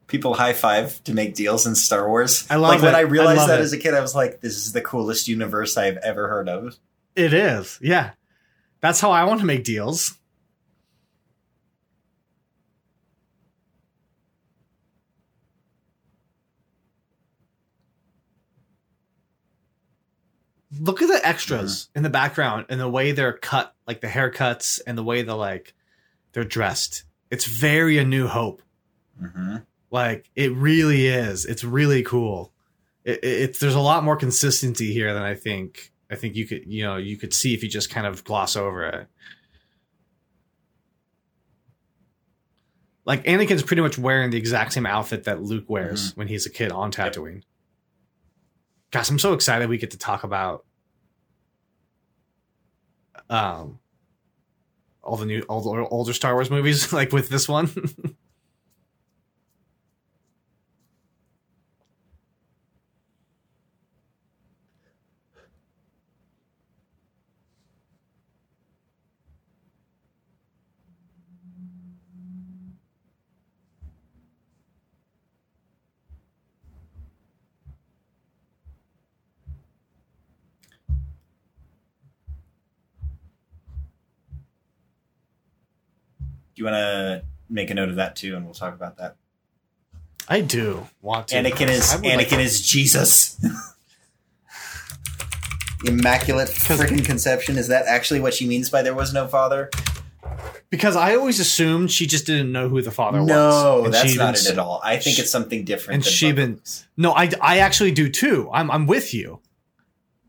people high five to make deals in Star Wars. I love like when it. I I realized love that it. as a kid, I was like, "This is the coolest universe I've ever heard of." it is, yeah. That's how I want to make deals. Look at the extras in the background and the way they're cut, like the haircuts and the way the like they're dressed. It's very a new hope. hmm Like it really is. It's really cool. It, it, it's there's a lot more consistency here than I think. I think you could you know you could see if you just kind of gloss over it. Like Anakin's pretty much wearing the exact same outfit that Luke wears when he's a kid on Tatooine. Gosh, I'm so excited we get to talk about um all the new all the older Star Wars movies like with this one. you want to make a note of that too, and we'll talk about that? I do want to. Anakin is Anakin like is Jesus. Immaculate freaking conception. Is that actually what she means by there was no father? because I always assumed she just didn't know who the father was. No, And that's not it at all. I think it's something different. and she been- No, I, I actually do too. I'm I'm with you.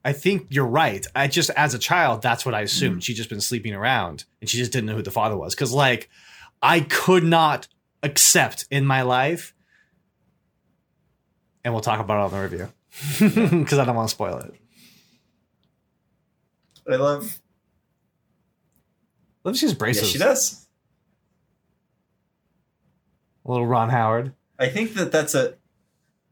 I think you're right. I just as a child, that's what I mm-hmm. assumed. She'd just been sleeping around and she just didn't know who the father was. Cause like I could not accept in my life, and we'll talk about it on the review. Because I don't want to spoil it. I love. Let's use braces. Yes, she does. A little Ron Howard. I think that that's a.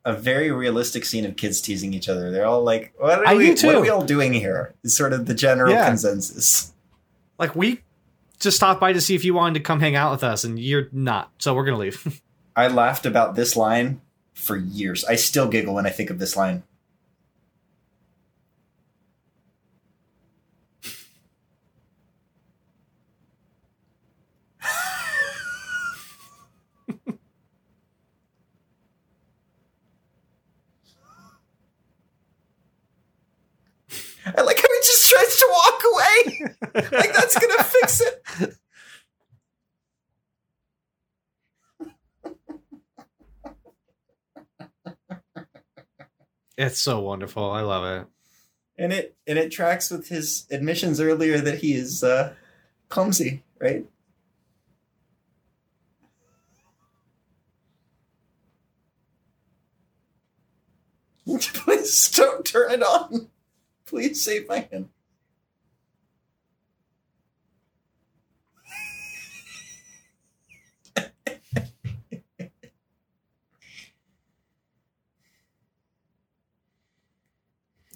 a very realistic scene of kids teasing each other. They're all like, "What are I we? What are we all doing here?" Is sort of the general Yeah. consensus. Like we just stopped by to see if you wanted to come hang out with us, and you're not, so we're gonna leave. I laughed about this line for years. I still giggle when I think of this line. I like how he just tries to walk away. like that's gonna fix it. it's so wonderful. I love it. and it and it tracks with his admissions earlier that he is uh clumsy right please don't turn it on please save my hand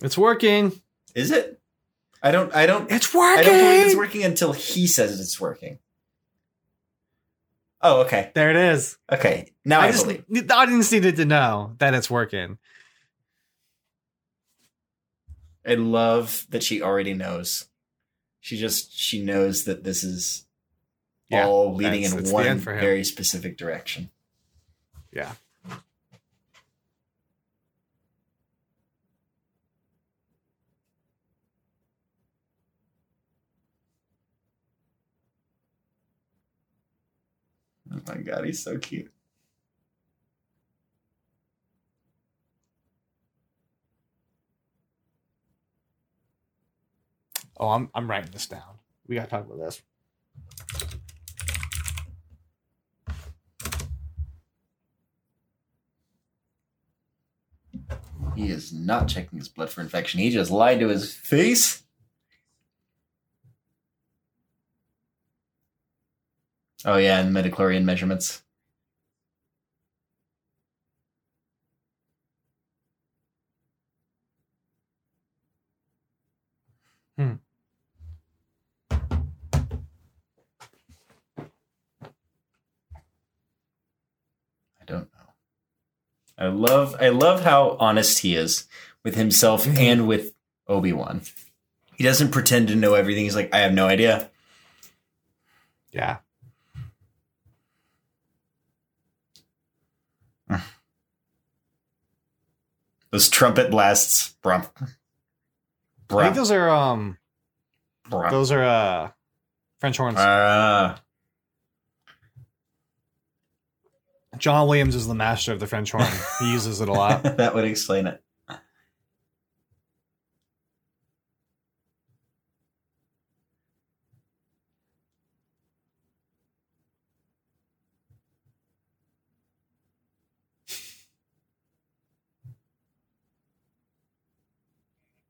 It's working. is it i don't i don't It's working. I don't believe it's working until he says it's working. Oh, okay. There it is. Okay. Now I, I just believe. the audience needed to know that it's working. I love that she already knows. She just she knows that this is Yeah, all leading in one very specific direction. Yeah. Oh my god, he's so cute. Oh, I'm I'm writing this down. We gotta talk about this. He is not checking his blood for infection. He just lied to his face. Oh yeah, and midi-chlorian measurements. I don't know. I love I love how honest he is with himself Mhm. and with Obi-Wan. He doesn't pretend to know everything. He's like, I have no idea. Yeah. Those trumpet blasts. Brump. I think those are um Brump. those are uh French horns. Ah. John Williams is the master of the French horn. he uses it a lot. that would explain it.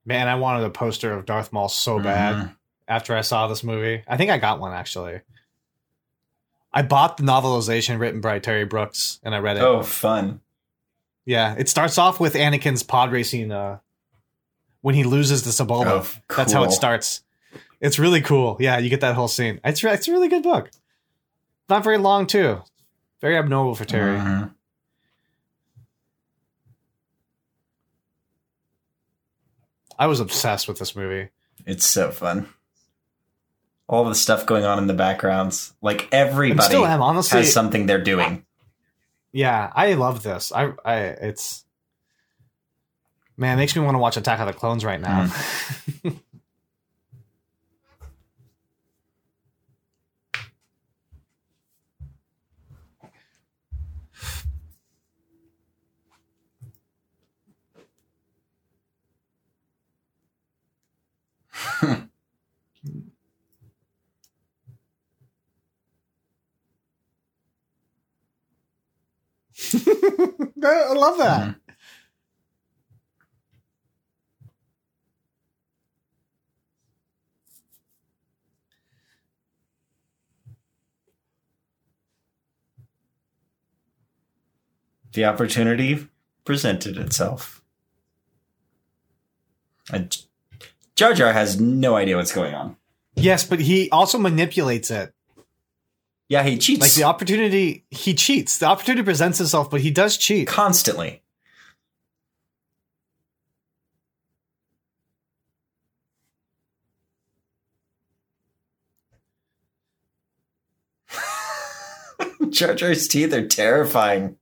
Man, I wanted a poster of Darth Maul so bad Mhm. after I saw this movie. I think I got one actually. I bought the novelization written by Terry Brooks and I read it. Oh, fun. Yeah, it starts off with Anakin's pod racing uh when he loses the Sebulba. Oh, That's how it starts. It's really cool. Yeah, you get that whole scene. It's re- it's a really good book. Not very long too. Very abnormal for Terry. Mhm. I was obsessed with this movie. It's so fun. All the stuff going on in the backgrounds. Like I everybody still am honestly. has something they're doing. yeah, I love this. I I it's man, it makes me want to watch Attack of the Clones right now. Mm. I love that. Mhm. The opportunity presented itself. And Jar Jar has no idea what's going on. Yes, but he also manipulates it. Yeah, he cheats Like the opportunity, he cheats. The opportunity presents itself, but he does cheat. constantly. Jar Jar's teeth are terrifying.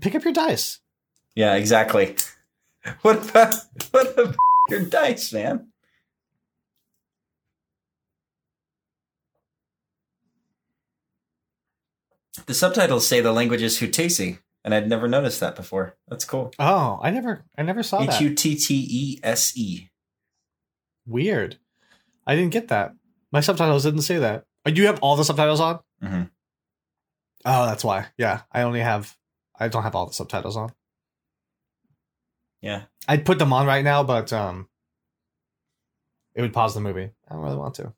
Pick up your dice. Yeah, exactly. What about what about your dice, man? The subtitles say the language is Huttese, and I'd never noticed that before. That's cool. Oh, I never, I never saw H that. U T T E S E. Weird. I didn't get that. My subtitles didn't say that. Oh, you have all the subtitles on? Mhm. Oh, that's why. Yeah, I only have. I don't have all the subtitles on. Yeah. I'd put them on right now, but um, it would pause the movie. I don't really want to.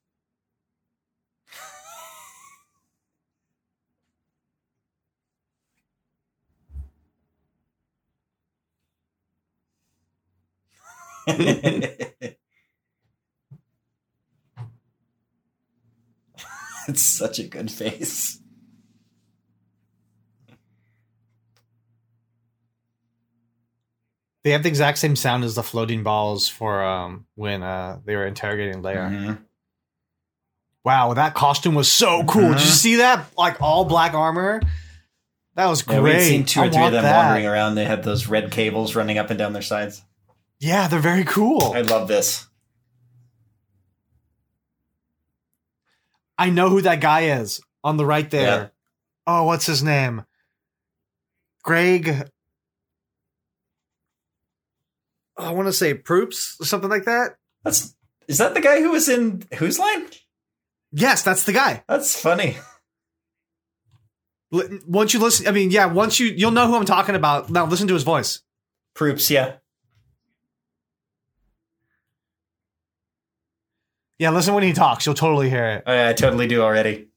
it's such a good face. They have the exact same sound as the floating balls for um when uh they were interrogating Leia. Mhm. Wow, that costume was so cool. Did you Mhm. see that? Like all black armor. That was Yeah, great. we'd seen two or I three of them that. wandering around. They had those red cables running up and down their sides. Yeah, they're very cool. I love this. I know who that guy is on the right there. Yeah. Oh, what's his name? Greg. Oh, I want to say Proops or something like that. That's is that the guy who was in Whose Line? Yes, that's the guy. That's funny. Once you listen, I mean, yeah, once you you'll know who I'm talking about. Now listen to his voice. Proops, yeah. Yeah, listen when he talks. You'll totally hear it. Oh, yeah, I totally do already.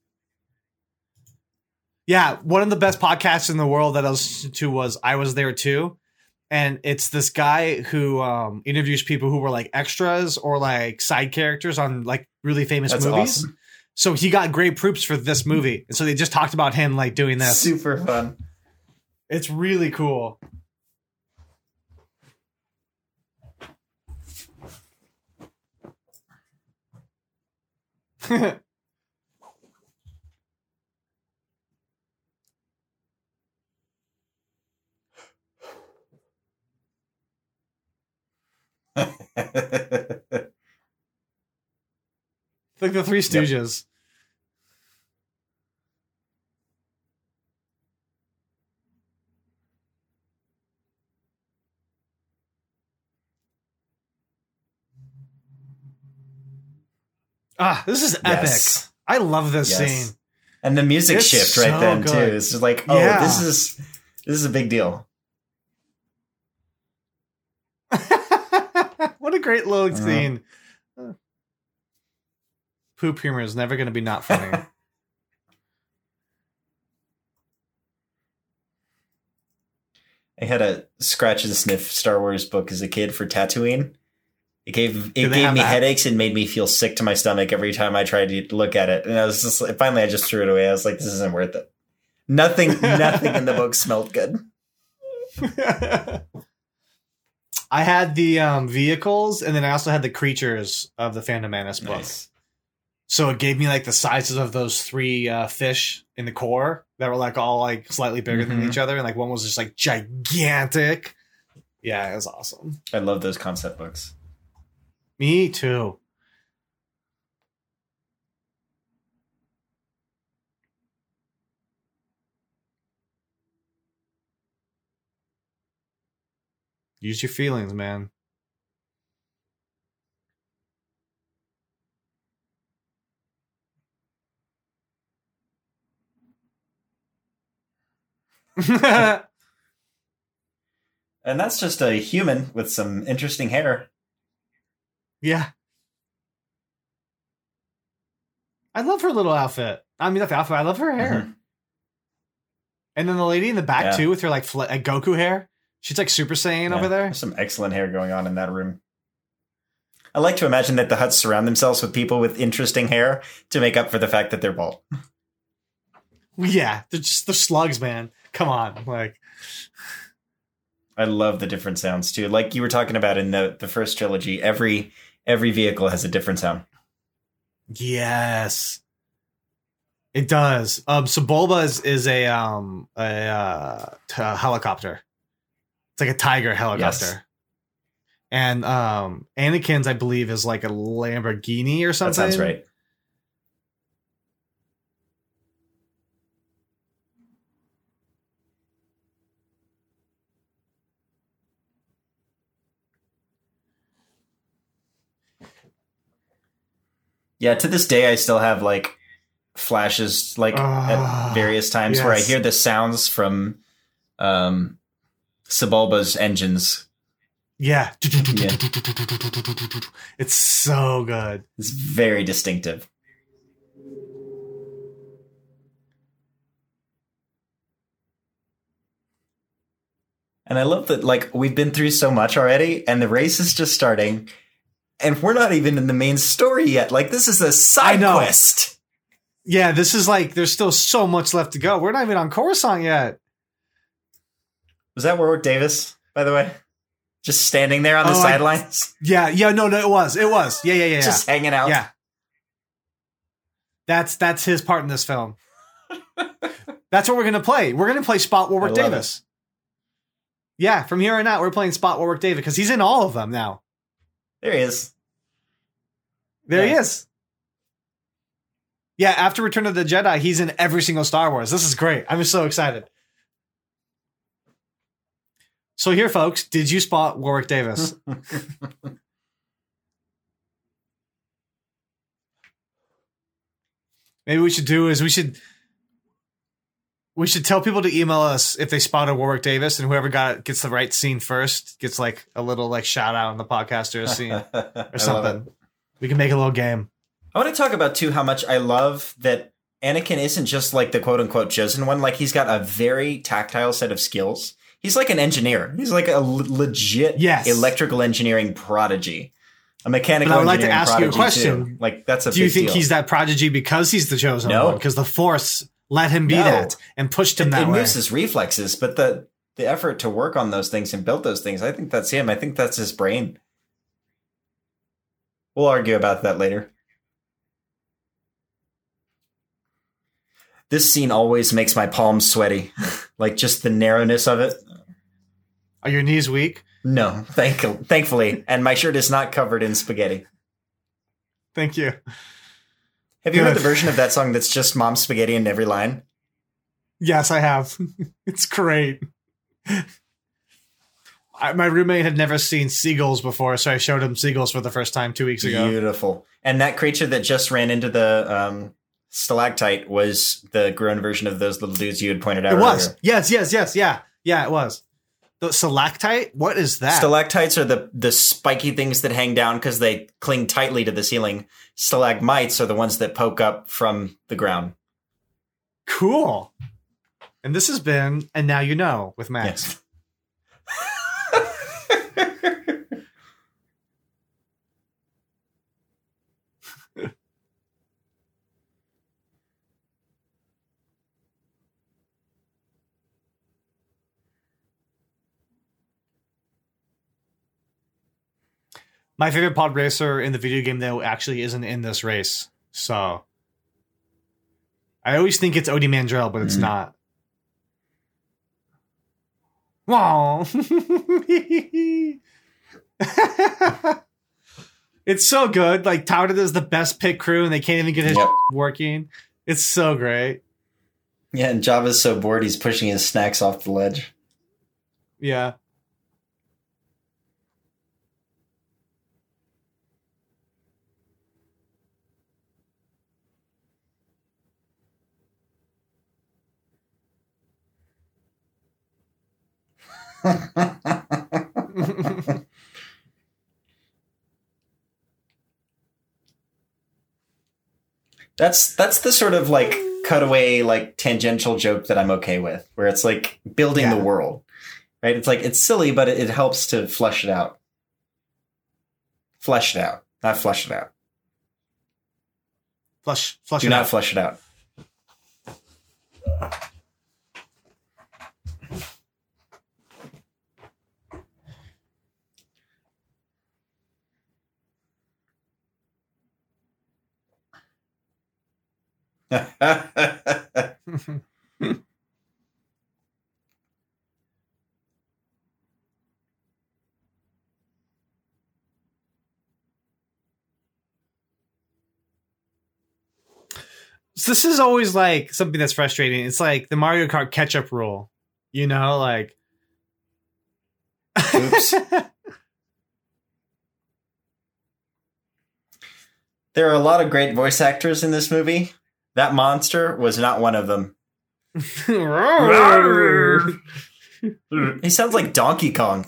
Yeah, one of the best podcasts in the world that I listened to was I Was There Too. And it's this guy who um, interviews people who were like extras or like side characters on like really famous That's movies. awesome. So he got Greg Proops for this movie. And so they just talked about him like doing this. Super fun. It's really cool. like the Three Stooges. Ah, this is epic. Yes. I love this Yes. scene. And the music It's shift right so then good. too. It's just like, oh, Yeah. this is this is a big deal. What a great little Uh-huh. scene. Poop humor is never going to be not funny. I had a scratch and sniff Star Wars book as a kid for Tatooine. It gave it gave me that? headaches and made me feel sick to my stomach every time I tried to look at it. And I was just like, finally I just threw it away. I was like, this isn't worth it. Nothing nothing in the book smelled good. I had the um, vehicles, and then I also had the creatures of the Phantom Menace book. Nice. So it gave me like the sizes of those three uh, fish in the core that were like all like slightly bigger than Mhm. each other, and like one was just like gigantic. Yeah, it was awesome. I love those concept books. Me too. Use your feelings, man. And that's just a human with some interesting hair. yeah. I love her little outfit. I mean, not the outfit. I love her hair. Mhm. And then the lady in the back Yeah. too, with her like fl- uh, Goku hair. She's like Super Saiyan Yeah, over there. There's some excellent hair going on in that room. I like to imagine that the Hutts surround themselves with people with interesting hair to make up for the fact that they're bald. Yeah, they're just the slugs, man. Come on, like I love the different sounds too. Like you were talking about in the the first trilogy, every every vehicle has a different sound. yes, it does. Um, so Bulba is, is a um a uh, t- helicopter. It's like a tiger helicopter. Yes. And um, Anakin's, I believe, is like a Lamborghini or That something. sounds right. Yeah, to this day I still have like flashes like Ah, at various times where I hear the sounds from um Sebulba's engines. Yeah. Yeah. It's so good. It's very distinctive. And I love that like we've been through so much already and the race is just starting and we're not even in the main story yet. Like this is a side quest. Yeah, this is like there's still so much left to go. We're not even on Coruscant yet. Was that Warwick Davis, by the way? Just standing there on the Oh, I- sidelines, Yeah, yeah, no, no, it was. It was. Yeah, yeah, yeah, yeah. just hanging out. Yeah. That's that's his part in this film. that's what we're gonna play. We're gonna play Spot Warwick I love Davis. Yeah, from here on out, we're playing Spot Warwick Davis because he's in all of them now. There he is. There he is. Yeah, after Return of the Jedi, he's in every single Star Wars. This is great. I'm so excited. So here, folks, did you spot Warwick Davis? Maybe we should do is we should we should tell people to email us if they spotted Warwick Davis, and whoever got gets the right scene first gets like a little like shout out on the podcast or a scene or something. We can make a little game. I want to talk about too how much I love that Anakin isn't just like the quote unquote chosen one. Like he's got a very tactile set of skills. He's like an engineer. He's like a legit Yes. electrical engineering prodigy. A mechanical But I would like to ask you a question. too. Like that's a Do you think deal. he's that prodigy because he's the chosen No. one? Because the Force let him be No. that and pushed him it, that it way. moves his reflexes, but the the effort to work on those things and build those things, I think that's him. I think that's his brain. We'll argue about that later. This scene always makes my palms sweaty. like just the narrowness of it. Are your knees weak? No, thank thankfully. And my shirt is not covered in spaghetti. Thank you. Have you heard the version of that song that's just mom spaghetti in every line? Yes, I have. it's great. I, my roommate had never seen seagulls before, so I showed him seagulls for the first time two weeks ago. Beautiful. And that creature that just ran into the um, stalactite was the grown version of those little dudes you had pointed out. It was. Yes, yes, yes, yeah. Yeah, it was. The stalactite? What is that? Stalactites are the the spiky things that hang down because they cling tightly to the ceiling. Stalagmites are the ones that poke up from the ground. cool. And this has been And Now You Know with Max. Yes. My favorite pod racer in the video game, though, actually isn't in this race. So I always think it's Ody Mandrell, but it's Mhm. not. Wow. it's so good. Like touted as the best pit crew, and they can't even get his Yep. working. It's so great. Yeah, and Jabba's so bored he's pushing his snacks off the ledge. Yeah. that's that's the sort of like cutaway like tangential joke that I'm okay with, where it's like building yeah. the world, right? It's like it's silly, but it, it helps to flush it out. Flush it out, not flush it out. Flush, flush. Do not out. flush it out. So this is always like something that's frustrating. It's like the Mario Kart catch-up rule. You know, like Oops. there are a lot of great voice actors in this movie. That monster was not one of them. He sounds like Donkey Kong.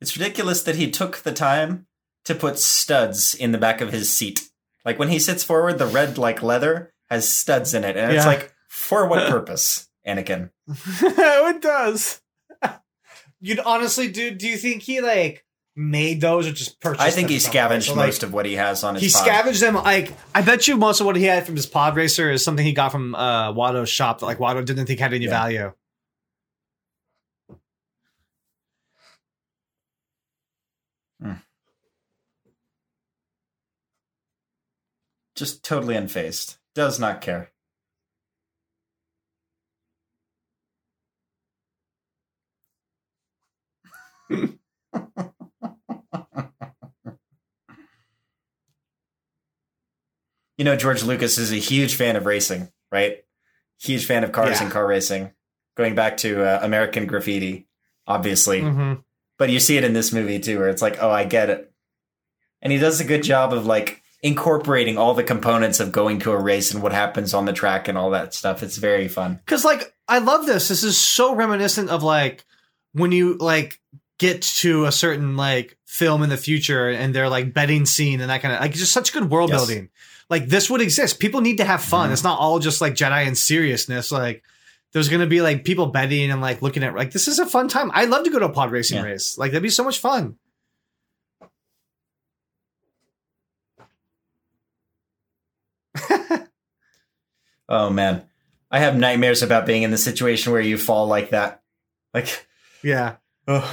It's ridiculous that he took the time to put studs in the back of his seat. Like when he sits forward, the red like leather has studs in it, and it's like, for what purpose, Anakin? it does. You'd honestly do. Do you think he like made those or just purchased? I think them he scavenged So, like, most of what he has on his. He pod. scavenged them. Like I bet you most of what he had from his pod racer is something he got from uh, Watto's shop that like Watto didn't think had any Yeah. value. Just totally unfazed. Does not care. you know, George Lucas is a huge fan of racing, right? Huge fan of cars Yeah. and car racing. Going back to uh, American Graffiti, obviously Mhm. but you see it in this movie too where it's like oh i get it and he does a good job of like incorporating all the components of going to a race and what happens on the track and all that stuff it's very fun Because like I love this. This is so reminiscent of like when you like get to a certain like film in the future and they're like betting scene and that kind of like just such good world Yes. building. Like this would exist. People need to have fun. Mhm. It's not all just like Jedi and seriousness. Like there's gonna be like people betting and like looking at like this is a fun time. I'd love to go to a pod racing Yeah. race. Like that'd be so much fun. Oh man i have nightmares about being in the situation where you fall like that like Yeah.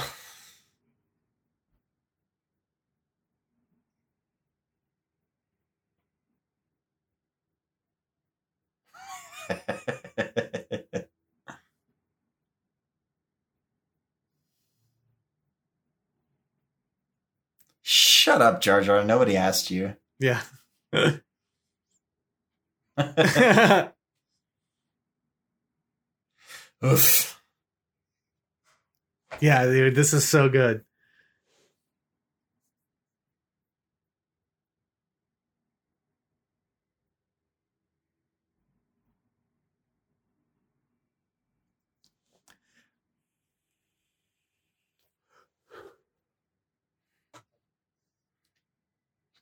Shut up, Jar Jar. Nobody asked you. Yeah. Oof. yeah, dude, this is so good.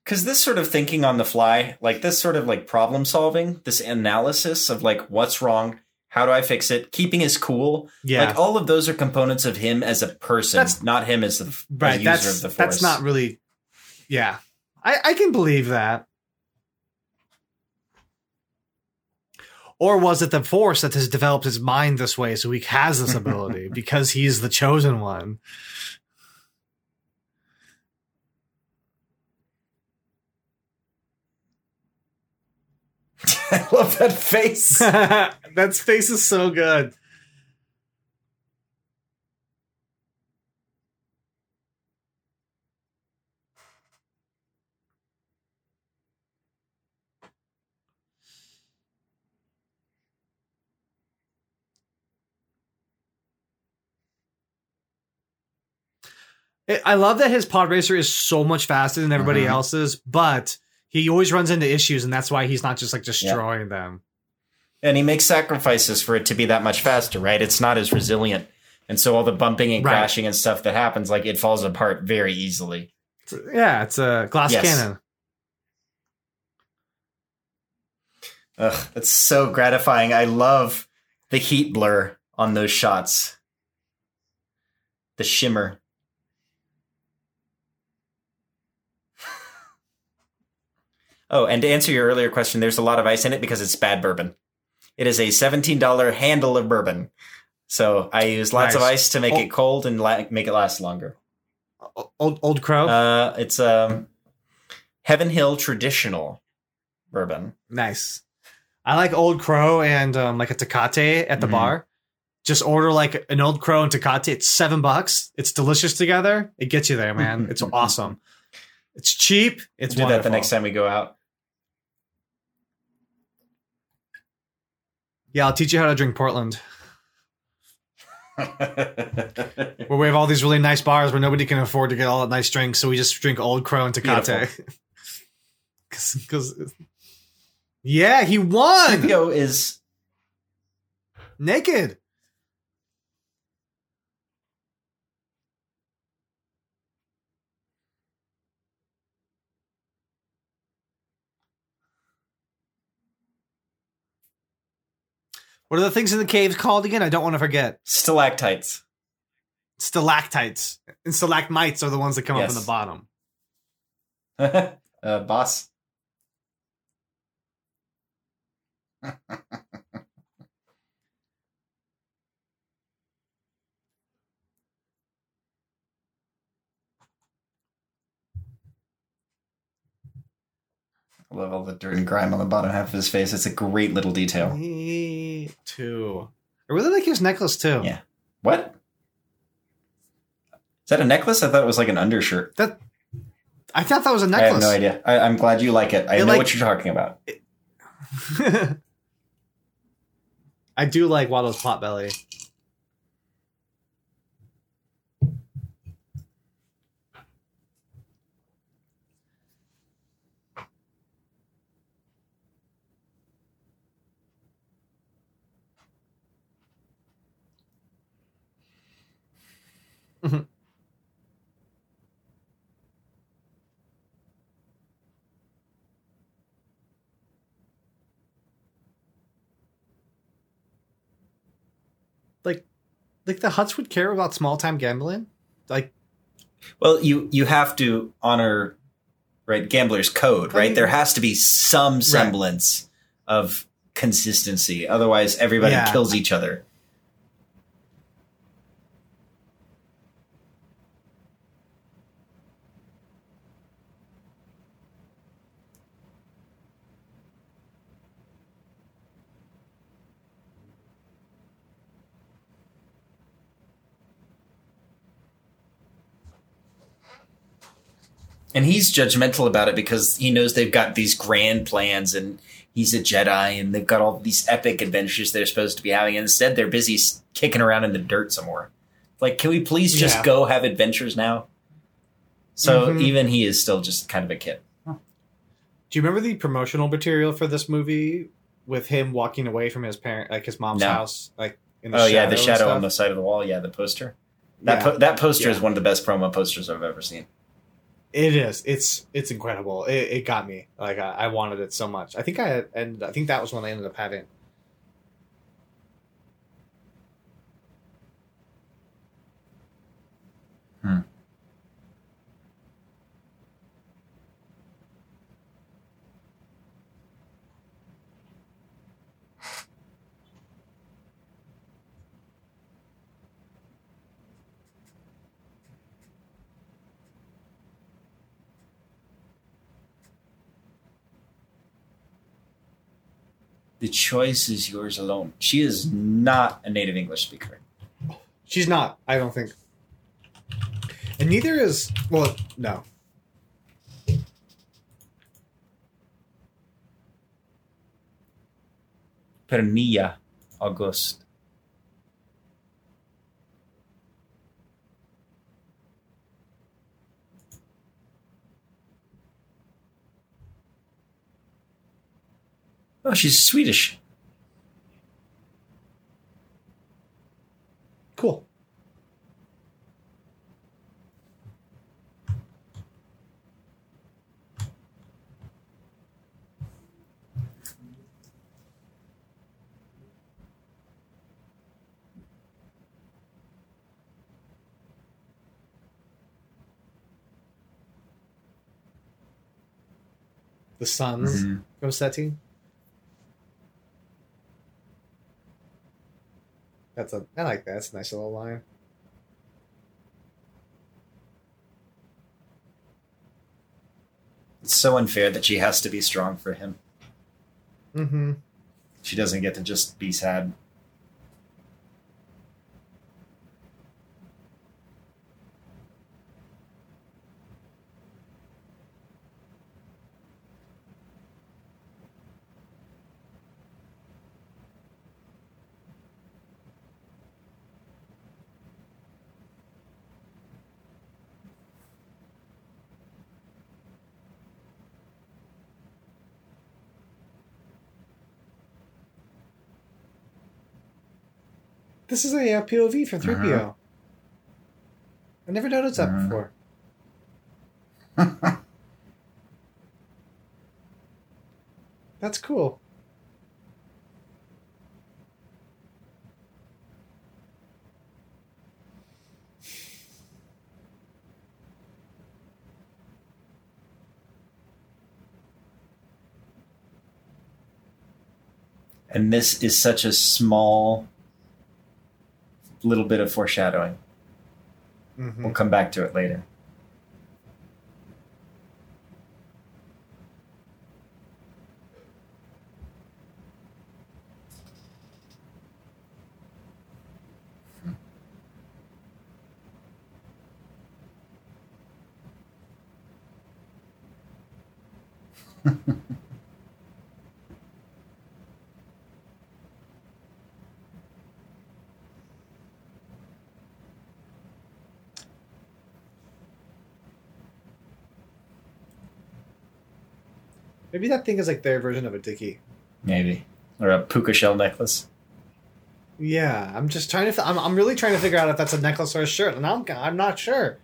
Because this sort of thinking on the fly, like this sort of like problem solving, this analysis of like what's wrong, how do I fix it, keeping his cool, Yeah. like all of those are components of him as a person, That's- not him as the right. user That's of the force. that's not really. Yeah, I I can believe that. Or was it the force that has developed his mind this way so he has this ability because he's the chosen one? I love that face. that space is so good. I- love that his pod racer is so much faster than everybody Mhm. else's, but he always runs into issues, and that's why he's not just like destroying them. And he makes sacrifices for it to be that much faster, right? It's not as resilient. And so all the bumping and Right. crashing and stuff that happens, like it falls apart very easily. It's- yeah, it's a glass Yes. cannon. Ugh, it's so gratifying. I love the heat blur on those shots. The shimmer. Oh, and to answer your earlier question, there's a lot of ice in it because it's bad bourbon. It is a $17 handle of bourbon. So I use lots of ice to make Oh. it cold and la- make it last longer. Old Old Crow, Uh, it's um, Heaven Hill traditional bourbon. nice. I like Old Crow and um, like a Tecate at the Mhm. bar. Just order like an Old Crow and Tecate. It's seven bucks. It's delicious together. It gets you there, man. It's awesome. It's cheap. It's do that the next time we go out. Yeah, I'll teach you how to drink Portland, where we have all these really nice bars where nobody can afford to get all that nice drinks, so we just drink Old Crow and Tecate. Because, yeah, he won Scipio is naked. What are the things in the caves called again? I don't want to forget. stalactites. Stalactites and stalagmites are the ones that come up Yes. in the bottom. uh, boss. love all the dirt and grime on the bottom half of his face. It's a great little detail. Me too. I really like his necklace too. Yeah. What? Is that a necklace? I thought it was like an undershirt. That I thought that was a necklace. I have no idea. I, I'm glad you like it. I It, know like- what you're talking about. I do like Watto's pot belly. Like like the Hutts would care about small time gambling. Like Well, you you have to honor right gambler's code, I right? mean- there has to be some semblance of consistency. Otherwise, everybody Yeah. kills each other. And he's judgmental about it because he knows they've got these grand plans and he's a Jedi and they've got all these epic adventures they're supposed to be having. And instead, they're busy kicking around in the dirt some more. Like, can we please just Yeah. go have adventures now? So Mhm. even he is still just kind of a kid. Do you remember the promotional material for this movie with him walking away from his parent, like his mom's No. house, like in the Oh yeah, the shadow on the side of the wall. Yeah, the poster. That Yeah. po- that poster is one of the best promo posters I've ever seen. It is. It's it's incredible. It, it got me. Like I, I wanted it so much. I think I and I think that was when I ended up having. Hmm. The choice is yours alone. She is not a native English speaker. She's not. I don't think. And neither is. Well, no. Pernilla August. She's Swedish. Cool. The Sons from Setting. That's a I like that. That's a nice little line. It's so unfair that she has to be strong for him. Mm-hmm. She doesn't get to just be sad. This is a uh, POV from 3PO. Uh-huh. I never noticed that Uh-huh. before. That's cool. And this is such a small little bit of foreshadowing. Mhm. We'll come back to it later. Maybe that thing is like their version of a dicky. Maybe. Or a puka shell necklace. Yeah, I'm just trying to. Th- I'm, I'm really trying to figure out if that's a necklace or a shirt, and I'm I'm not sure.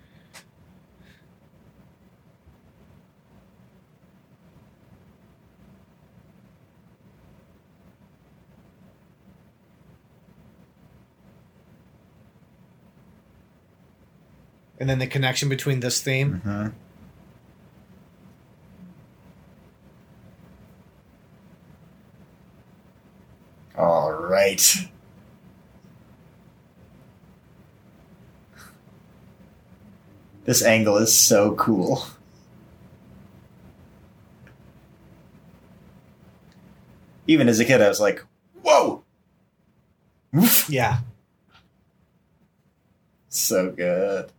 And then the connection between this theme. hmm All right. This angle is so cool. Even as a kid, I was like, whoa! Woof. Yeah. So good.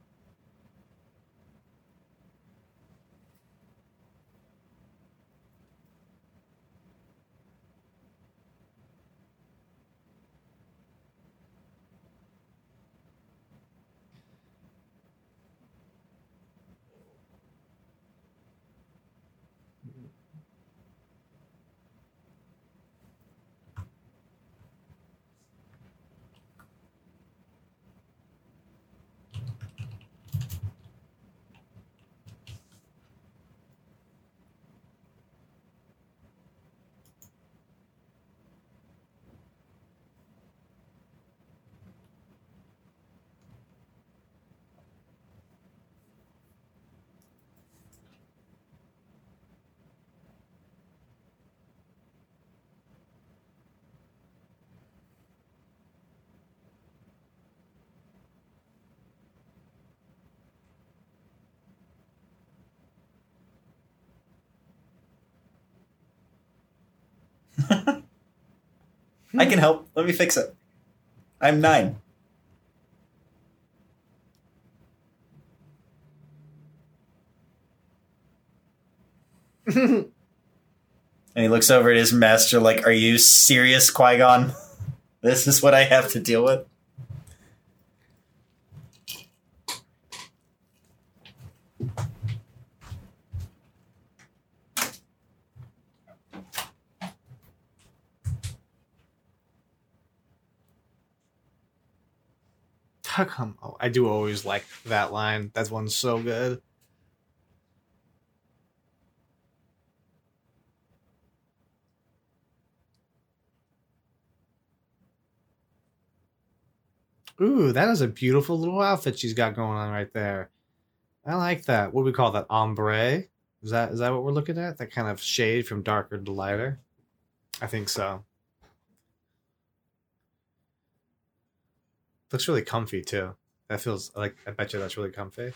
I can help. Let me fix it. I'm nine. And he looks over at his master like, Are you serious, Qui Gon? This is what I have to deal with? How come? Oh, I do always like that line. That one's so good. Ooh, that is a beautiful little outfit she's got going on right there. I like that. What do we call that? Ombre? Is that is that what we're looking at? That kind of shade from darker to lighter? I think so. Looks really comfy too. That feels like I bet you that's really comfy.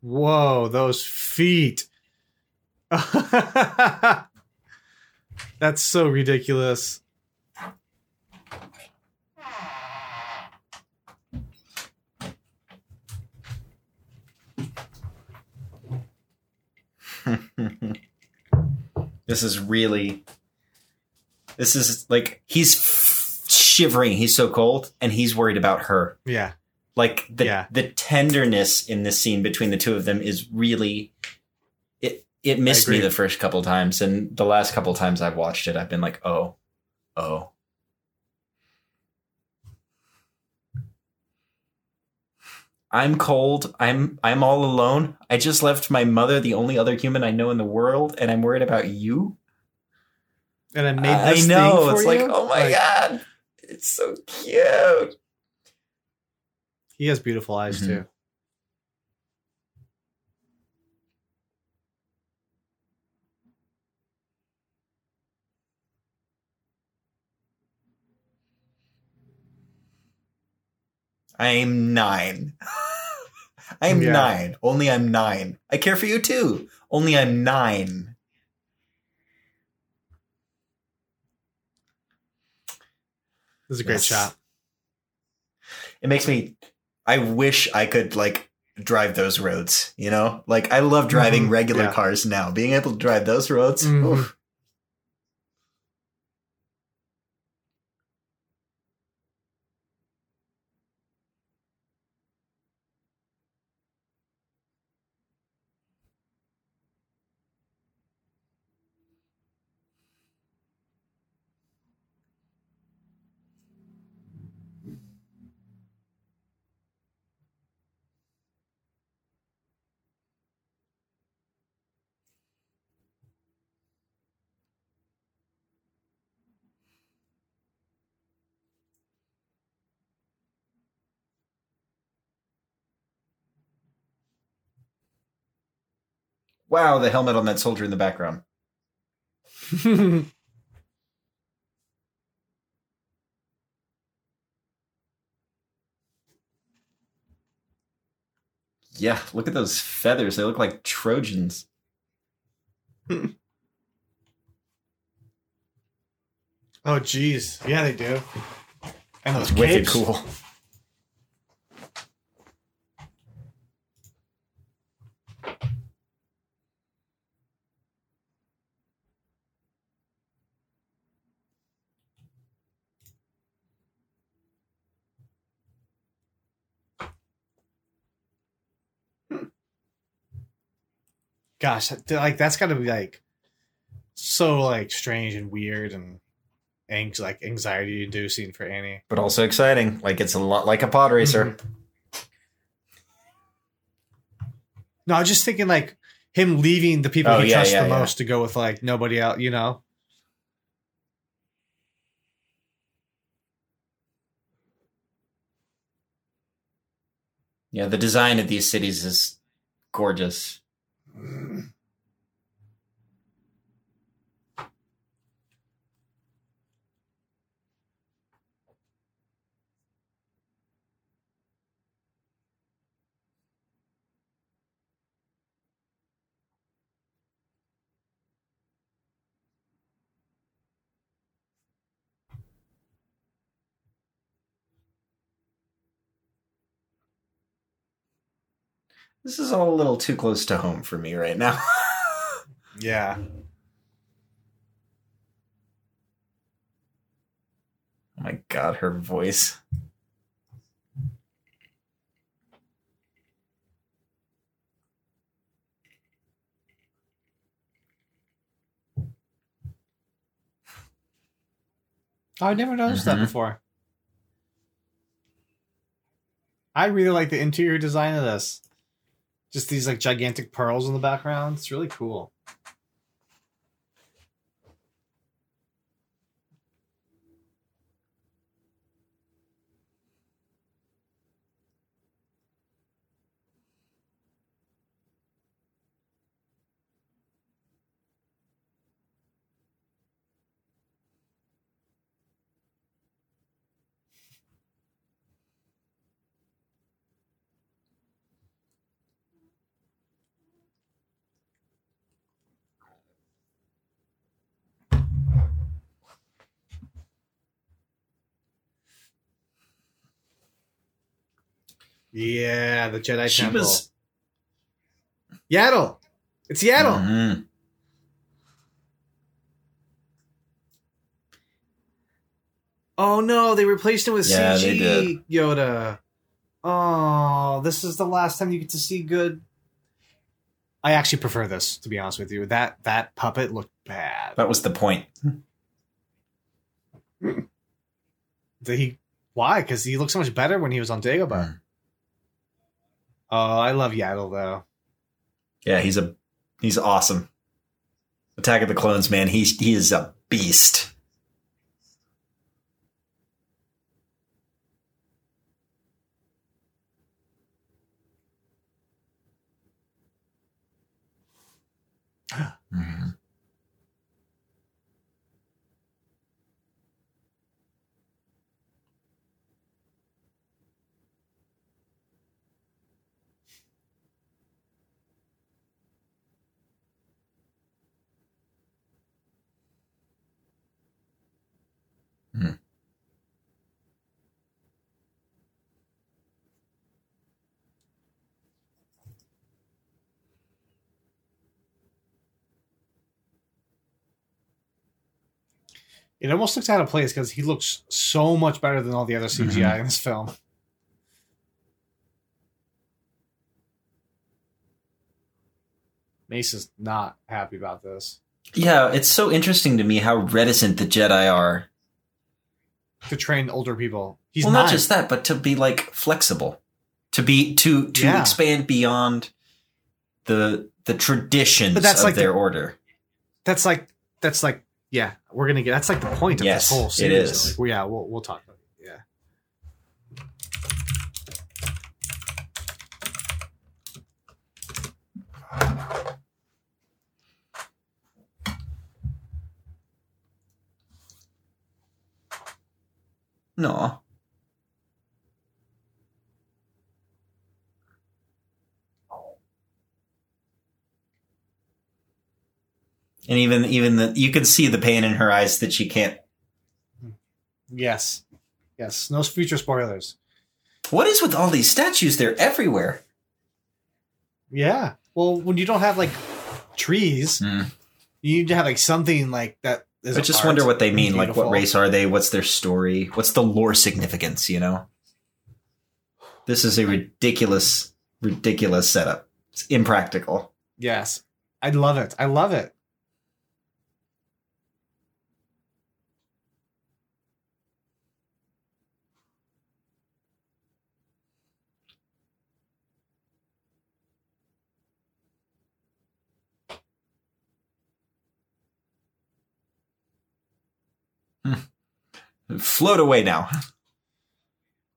Whoa, those feet. That's so ridiculous. this is really. This is like he's f- shivering. He's so cold, and he's worried about her. Yeah. Like the Yeah. the tenderness in this scene between the two of them is really. It it missed me the first couple times, and the last couple times I've watched it, I've been like, oh, oh. I'm cold. I'm I'm all alone. I just left my mother, the only other human I know in the world, and I'm worried about you. And I made I this know. thing for It's like, oh my Like, god, it's so cute. He has beautiful eyes Mhm. too. I'm nine. I'm Yeah. nine. Only I'm nine. I care for you too. Only I'm nine. This is a great Yes. shot. It makes me. I wish I could like drive those roads. You know, like I love driving Mhm, regular yeah. cars now. Being able to drive those roads. Mhm. Wow, the helmet on that soldier in the background. Yeah, look at those feathers. They look like Trojans. oh jeez. Yeah, they do. And those That's wicked capes. cool. Gosh, like that's got to be like so like strange and weird and anx- like anxiety inducing for Ani. But also exciting. Like it's a lot like a pod racer. Mhm. No, I was just thinking like him leaving the people Oh, he yeah, trusts yeah, the yeah. most to go with like nobody else, you know? Yeah, the design of these cities is gorgeous. Mm-hmm. this is all a little too close to home for me right now. yeah. Oh my god, her voice. Oh, I never noticed mm-hmm. that before. I really like the interior design of this. Just these like gigantic pearls in the background. It's really cool. Yeah, the Jedi She Temple. was. Yaddle. It's Yaddle. Mhm. Oh no, they replaced him with Yeah, CG. Yoda. Oh, this is the last time you get to see good. I actually prefer this, to be honest with you. That that puppet looked bad. That was the point. Did he? Why? Because he looked so much better when he was on Dagobah. Mm. Oh, I love Yaddle though. Yeah, he's a he's awesome. Attack of the Clones, man. He's he is a beast. Mhm. It almost looks out of place because he looks so much better than all the other CGI Mhm. in this film. Mace is not happy about this. Yeah, it's so interesting to me how reticent the Jedi are. To train older people, he's well, not not just that, but to be like flexible, to be to to Yeah. expand beyond the the traditions But that's of like the- their order. That's like that's like yeah, we're gonna get. That's like the point of Yes, this whole series. is. Like, well, yeah, we'll we'll talk about it. Yeah. No. And even even the you can see the pain in her eyes that she can't. Yes. Yes. No future spoilers. What is with all these statues? They're everywhere. Yeah. Well, when you don't have like trees, Mm. you need to have like something like that. Is I just wonder what they mean. Like, what race are they? What's their story? What's the lore significance? You know, this is a ridiculous, ridiculous setup. It's impractical. Yes. I love it. I love it. Float away now.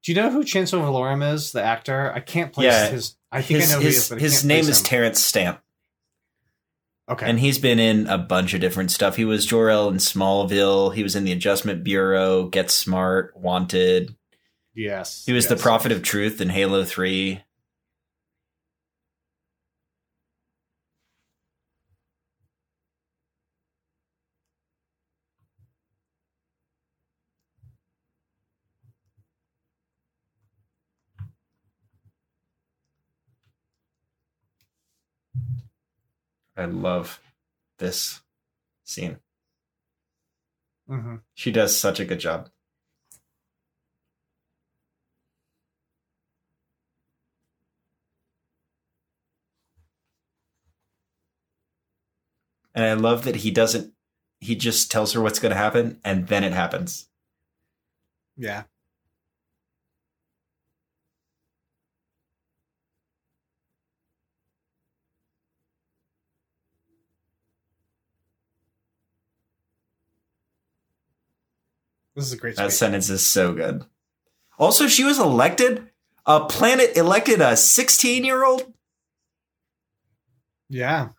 Do you know who Chancellor Valorum is, the actor? I can't place Yeah. his. I think His I know his, is, his name is. Terence Stamp, okay. and he's been in a bunch of different stuff. He was Jor El in Smallville. He was in the Adjustment Bureau, Get Smart, Wanted. yes. He was the. Prophet of Truth in Halo Three. I love this scene. Mhm. She does such a good job. And I love that he doesn't he just tells her what's going to happen and then it happens. Yeah. This is a great sentence. That speech. sentence is so good. Also, she was elected. A planet elected a 16 year old. Yeah.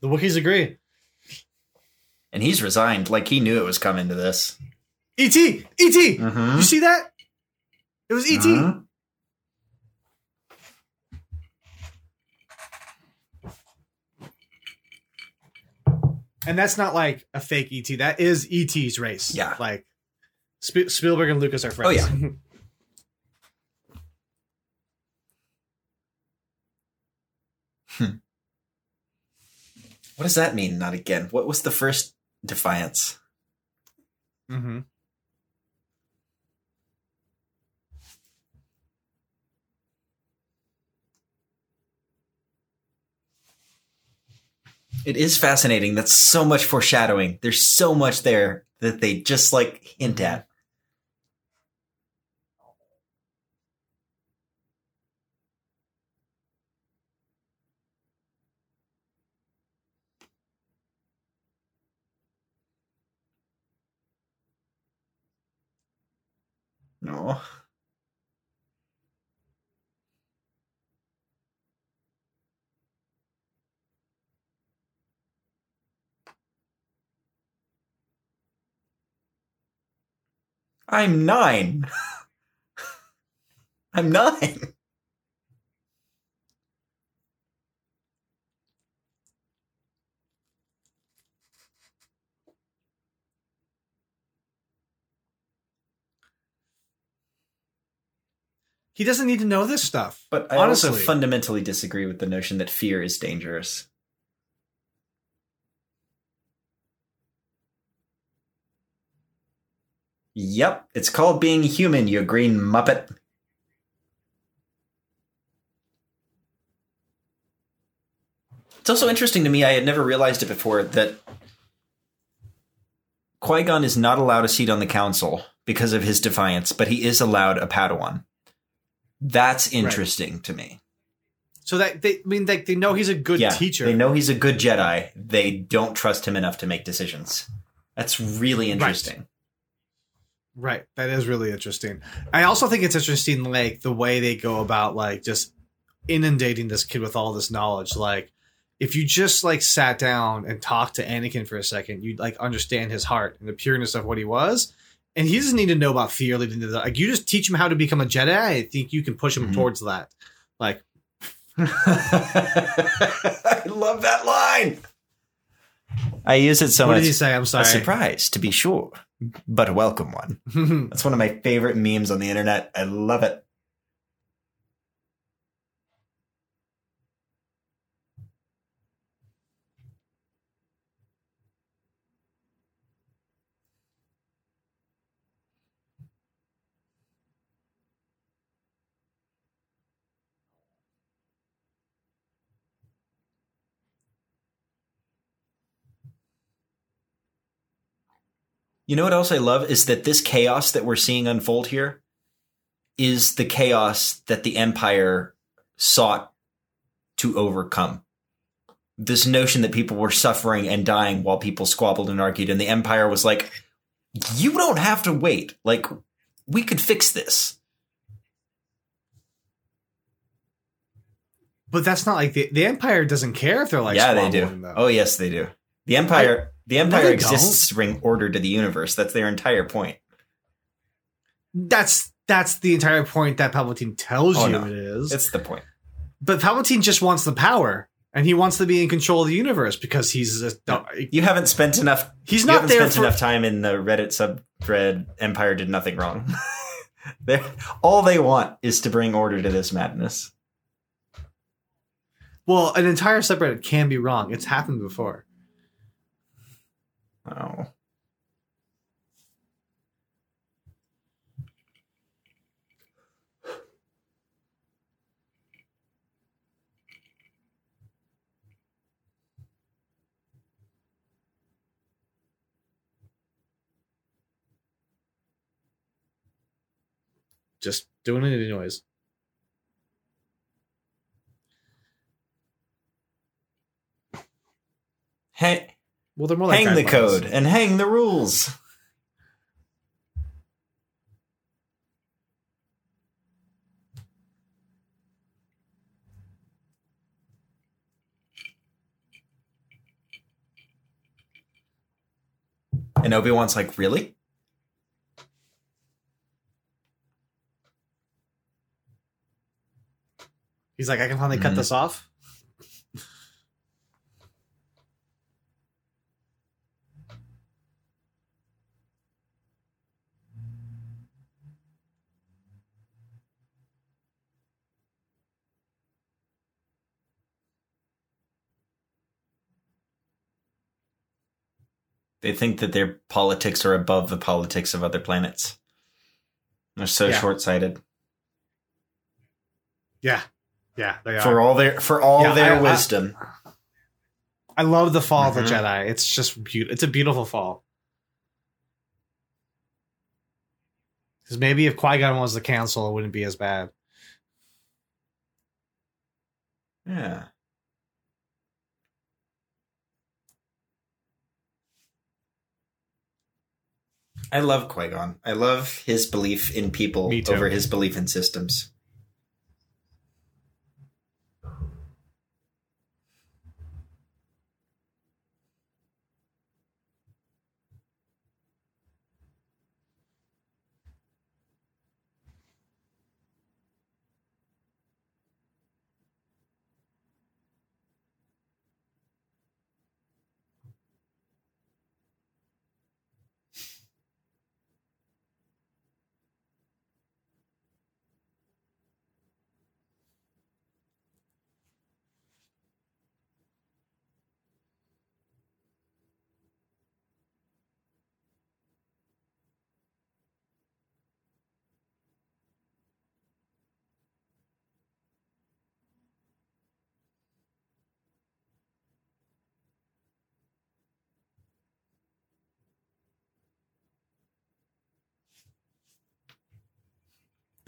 The Wookiees agree. And he's resigned. Like he knew it was coming to this. E.T. E.T. Mm-hmm. You see that? It was E.T. Mhm. And that's not like a fake ET. That is ET's race. Yeah. Like Sp- Spielberg and Lucas are friends. Oh, yeah. What does that mean? Not again. What was the first defiance? hmm It is fascinating. That's so much foreshadowing. There's so much there that they just like hint at. No. I'm nine. I'm nine. He doesn't need to know this stuff. But I also fundamentally disagree with the notion that fear is dangerous. Yep, it's called being human, you green muppet. It's also interesting to me, I had never realized it before, that Qui Gon is not allowed a seat on the council because of his defiance, but he is allowed a Padawan. That's interesting to me. So that they I mean like they know he's a good yeah, teacher. They know he's a good Jedi. They don't trust him enough to make decisions. That's really interesting. Right. That is really interesting. I also think it's interesting, like the way they go about like just inundating this kid with all this knowledge. Like, if you just like sat down and talked to Anakin for a second, you'd like understand his heart and the pureness of what he was. And he doesn't need to know about fear leading to that. Like, you just teach him how to become a Jedi. I think you can push him Mhm. towards that. Like, I love that line. I use it so what much. did he say? I'm A sorry. surprise, to be sure, but a welcome one. That's one of my favorite memes on the internet. I love it. You know what else I love is that this chaos that we're seeing unfold here is the chaos that the Empire sought to overcome. This notion that people were suffering and dying while people squabbled and argued, and the Empire was like, you don't have to wait. Like, we could fix this. but that's not like the, the Empire doesn't care if they're like yeah, they do. though. Oh, yes, they do. The Empire, the Empire they exists to bring order to the universe. That's their entire point. That's that's the entire point that Palpatine tells Oh, you no. it is. It's the point. But Palpatine just wants the power, and he wants to be in control of the universe because he's a, You haven't spent enough he's not there spent for. enough time in the Reddit subthread. Empire did nothing wrong. All they want is to bring order to this madness. Well, an entire subreddit can be wrong. It's happened before. Wow. Just doing it anyways. Hey, well, they're more like hang the code and hang the rules. And Obi Wan's like, really? He's like, I can finally cut Mhm. this off. They think that their politics are above the politics of other planets. They're so Yeah. short sighted. Yeah, yeah, they are. For all their for all Yeah, their I- I- wisdom. I love the fall of Mhm. the Jedi. It's just beautiful. It's a beautiful fall. Because maybe if Qui Gon was the council, it wouldn't be as bad. Yeah. I love Qui Gon. I love his belief in people over his belief in systems.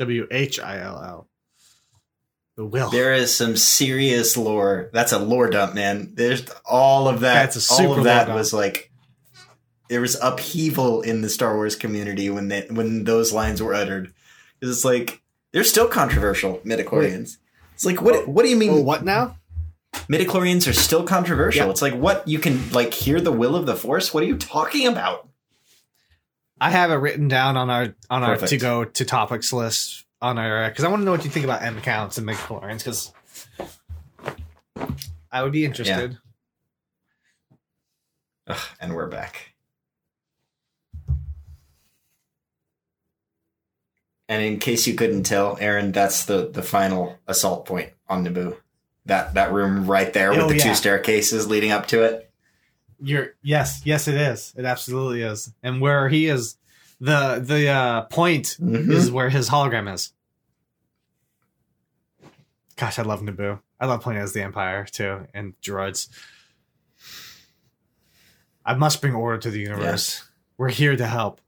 W H I L L. The will. There is some serious lore. That's a lore dump, man. There's all of that. That's a super all of that was like there was upheaval in the Star Wars community when they when those lines were uttered. It's like they're still controversial midi-chlorians. It's like what what do you mean Oh, what now? midi-chlorians are still controversial? Yeah. It's like what you can like hear the will of the force? What are you talking about? I have it written down on our on our to go to topics list on our because I want to know what you think about M counts and midi-chlorians because I would be interested. Ugh, and we're back. And in case you couldn't tell, Aaron, that's the the final assault point on Naboo. That that room right there with Oh, the yeah. two staircases leading up to it. You're yes, yes, it is. It absolutely is. And where he is, the the uh, point Mhm. is where his hologram is. Gosh, I love Naboo. I love playing as the Empire too, and droids. I must bring order to the universe. We're here to help.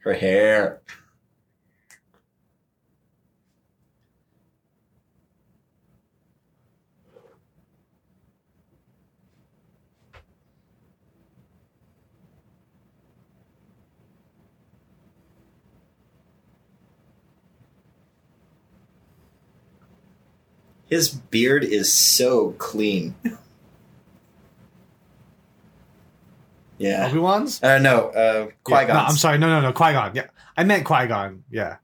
Her hair. His beard is so clean. yeah. Obi Wan's. Uh, no, uh, Qui Yeah, no, I'm sorry. No, no, no. Qui Gon. Yeah, I meant Qui Gon. Yeah.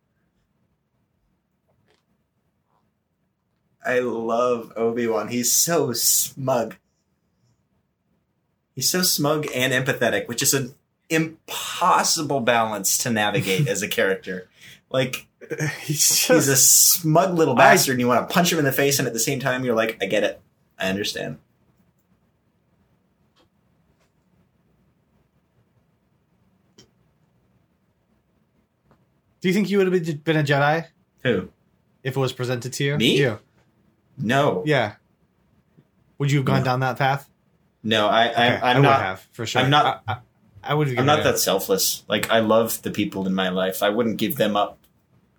I love Obi Wan. He's so smug. He's so smug and empathetic, which is an impossible balance to navigate as a character. Like He's he's a smug little I- bastard, and you want to punch him in the face, and at the same time, you're like, I get it, I understand. Do you think you would have been, a Jedi Who? if it was presented to you? Me? You. No, Yeah. Would you have gone No. down that path? No, I, I Okay, I I'm would not. have for sure. I'm not- I, I, I would. I'm not that selfless. Like I love the people in my life. I wouldn't give them up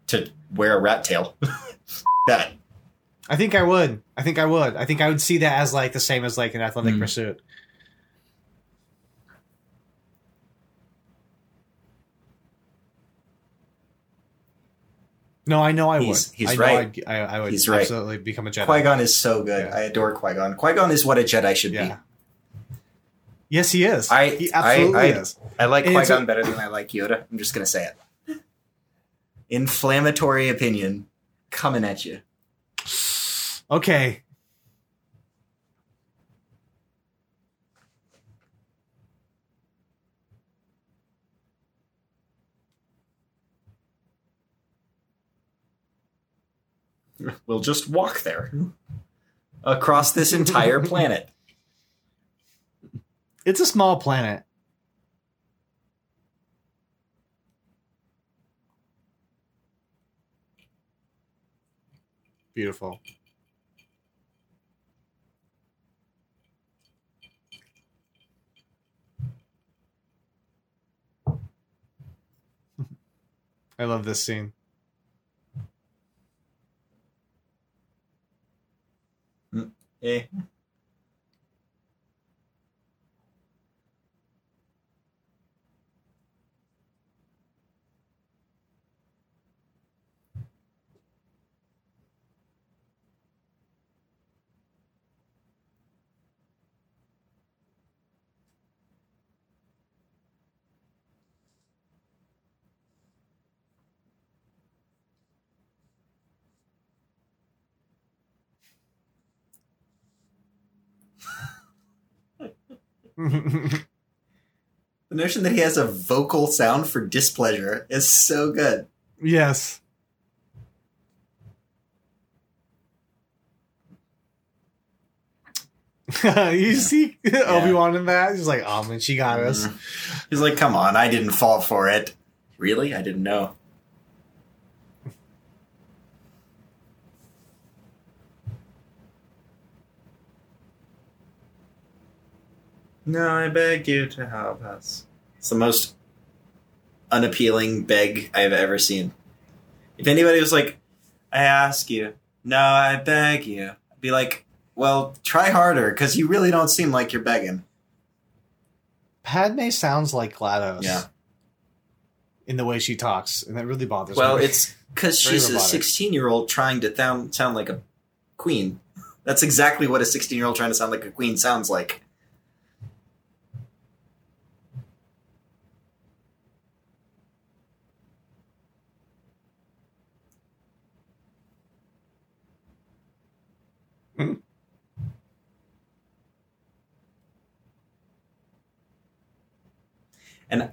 to wear a rat tail. that. I think I would. I think I would. I think I would see that as like the same as like an athletic Mm. pursuit. No, I know I He's- would. he's I know right. I'd- I, I would He's right. absolutely become a Jedi. Qui Gon is so good. Yeah. I adore Qui Gon. Qui Gon is what a Jedi should Yeah. Yes, he is. I- he absolutely I- is. I like And Qui Gon better than I like Yoda. I'm just gonna say it. Inflammatory opinion coming at you. Okay. We'll just walk there across this entire planet. It's a small planet. Beautiful. I love this scene. Eh. The notion that he has a vocal sound for displeasure is so good. yes. you see Obi Wan in that? He's like, oh man, she got us. Mm-hmm. He's like, come on, I didn't fall for it. Really? I didn't know. No, I beg you to help us. It's the most unappealing beg I've ever seen. If anybody was like, I ask you, no, I beg you, I'd be like, well, try harder, because you really don't seem like you're begging. Padme sounds like GLaDOS. Yeah. In the way she talks, and that really bothers Well, me. Well, it's because Very she's a 16 year old trying to sound, sound like a queen. That's exactly what a 16 year old trying to sound like a queen sounds like. And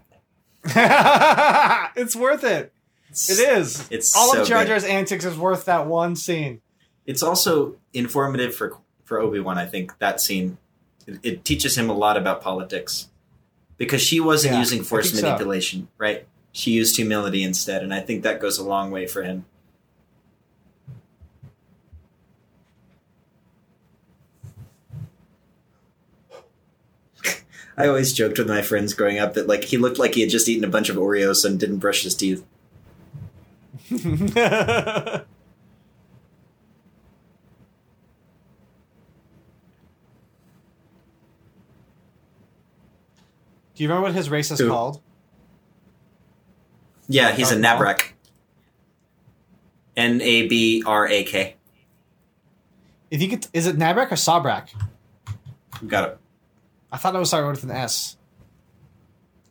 it's worth it. it's, It is. All so of Jar good. Jar's antics is worth that one scene. It's also informative for for Obi Wan. I think that scene it, it teaches him a lot about politics because she wasn't Yeah, using force think so. manipulation, right? She used humility instead, and I think that goes a long way for him. I always joked with my friends growing up that like he looked like he had just eaten a bunch of Oreos and didn't brush his teeth. Do you remember what his race is Who? called? Yeah, he's a? Nabrak. N A B R A K. If you could, is it Nabrak or Sabrak? Got it. I thought it was started with an S.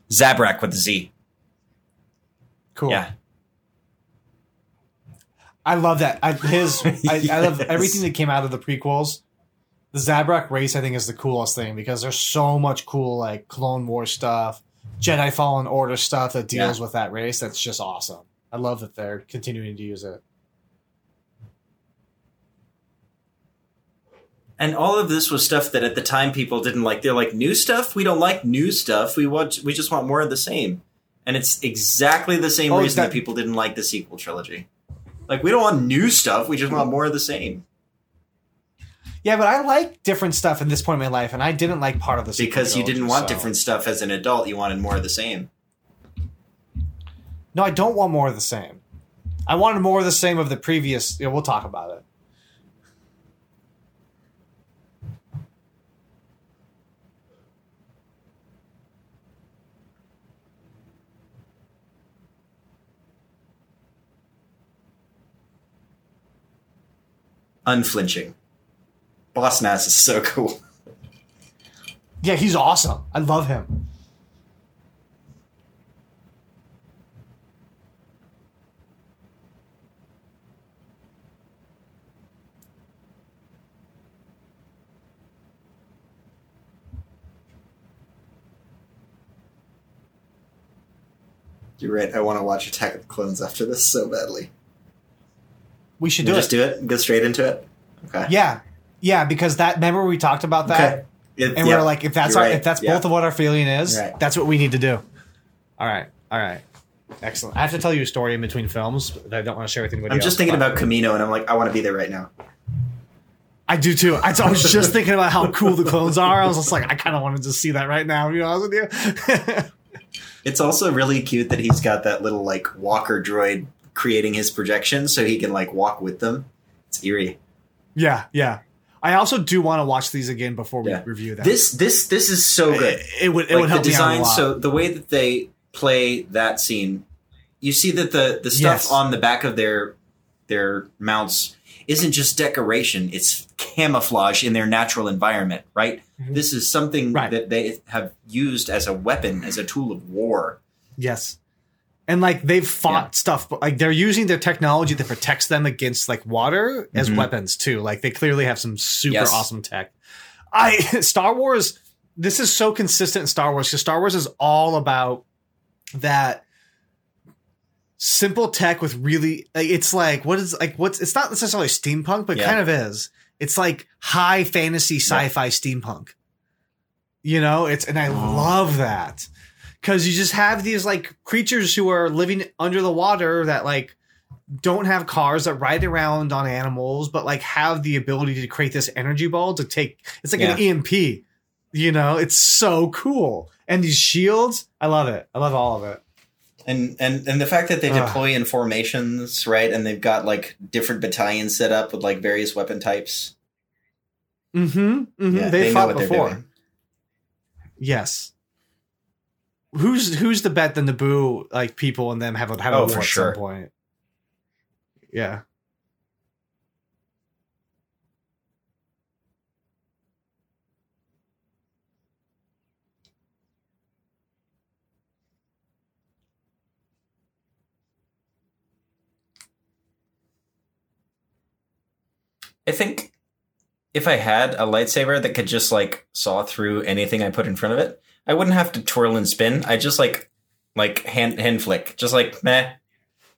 Zabrak with a Z. Cool. Yeah. I love that. I, his, I, I love everything that came out of the prequels. The Zabrak race, I think, is the coolest thing because there's so much cool like Clone War stuff, Jedi Fallen Order stuff that deals with that race. That's just awesome. I love that they're continuing to use it. And all of this was stuff that at the time people didn't like. They're like, new stuff? We don't like new stuff. We want we just want more of the same. And it's exactly the same Oh, reason that- that people didn't like the sequel trilogy. Like we don't want new stuff, we just want more of the same. Yeah, but I like different stuff in this point in my life, and I didn't like part of the sequel because you didn't want so- different stuff as an adult. You wanted more of the same. No, I don't want more of the same. I wanted more of the same of the previous. You know, we'll talk about it. Unflinching. Boss Nass is so cool. Yeah, he's awesome. I love him. You're right. I want to watch Attack of the Clones after this so badly. We should do just it. do it. Go straight into it. Okay. Yeah, yeah, because that. Remember we talked about that, Okay. It- and yeah, we're like, if that's you're our, right. if that's Yeah. both of what our feeling is, Right. that's what we need to do. All right, all right, excellent. I have to tell you a story in between films that I don't want to share with anybody. I'm just else, thinking about Kamino, and I'm like, I want to be there right now. I do too. I, I was just thinking about how cool the clones are. I was just like, I kind of wanted to see that right now. To be honest with you. It's also really cute that he's got that little like walker droid creating his projections so he can like walk with them. It's eerie. yeah, yeah. I also do want to watch these again before we Yeah. review them. This this this is so good. it, it would it like would help the me out a design. So the way that they play that scene, you see that the the stuff Yes. on the back of their their mounts isn't just decoration; it's camouflage in their natural environment. Right. Mhm. This is something Right. that they have used as a weapon, as a tool of war. Yes. And like they've fought Yeah. stuff, but like they're using their technology that protects them against like water as Mhm. weapons too. Like they clearly have some super Yes. awesome tech. I Star Wars. This is so consistent in Star Wars because Star Wars is all about that simple tech with really. Like, it's like what is like what's it's not necessarily steampunk, but Yeah. kind of is. It's like high fantasy sci-fi steampunk. You know, it's and I Oh. love that because you just have these like creatures who are living under the water that like don't have cars that ride around on animals but like have the ability to create this energy ball to take it's like an emp you know it's so cool and these shields i love it i love all of it And and and the fact that they Ugh. deploy in formations, right? And they've got like different battalions set up with like various weapon types. mm-hmm, mm-hmm. Yeah, they, know fought what they're before yes who's who's the bet the naboo like people and them have a have a Oh, war for at sure. some point yeah I think if I had a lightsaber that could just like saw through anything I put in front of it, I wouldn't have to twirl and spin. I just like like hand hand flick, just like meh,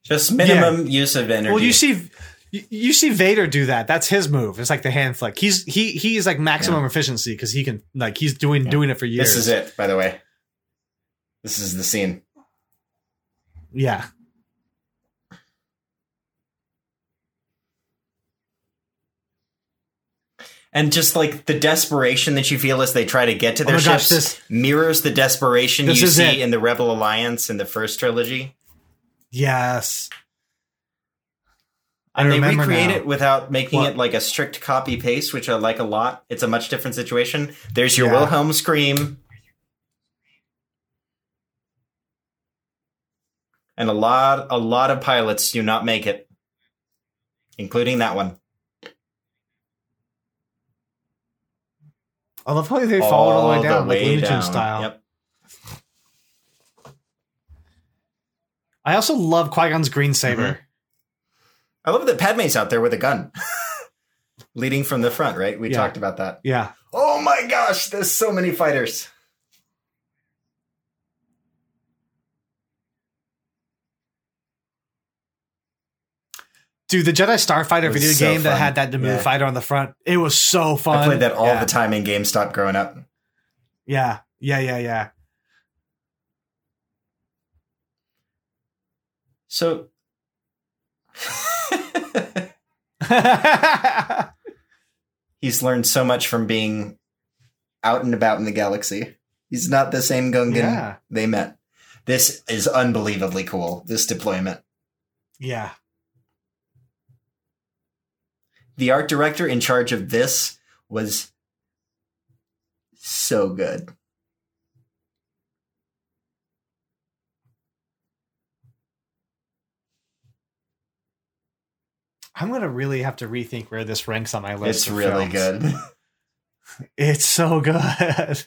just minimum use of energy. Well, you see, you, see Vader do that. That's his move. It's like the hand flick. He's he he is like maximum efficiency because he can like he's doing Yeah. doing it for years. this is it, by the way. This is the scene. Yeah. And just like the desperation that you feel as they try to get to Oh their gosh, ships this- mirrors the desperation you see it. in the Rebel Alliance in the first trilogy. Yes. I And they recreate now. it without making What? it like a strict copy paste, which I like a lot. It's a much different situation. There's your Yeah. Wilhelm scream. And a lot a lot of pilots do not make it. Including that one. I love how they followed all the way All down, like Looney Tunes down. style. Yep. I also love Qui Gon's green saber. Mhm. I love that Padme's out there with a gun. Leading from the front, right? We Yeah. talked about that. Yeah. Oh my gosh, there's so many fighters. Dude, the Jedi Starfighter video so game that had that Naboo Yeah. fighter on the front, it was so fun. I played that all yeah. the time in GameStop growing up. Yeah, yeah, yeah, yeah. So He's learned so much from being out and about in the galaxy. He's not the same Gungan Yeah. they met. This is unbelievably cool. This deployment. Yeah. The art director in charge of this was so good. I'm gonna really have to rethink where this ranks on my list. It's really films. good. It's so good.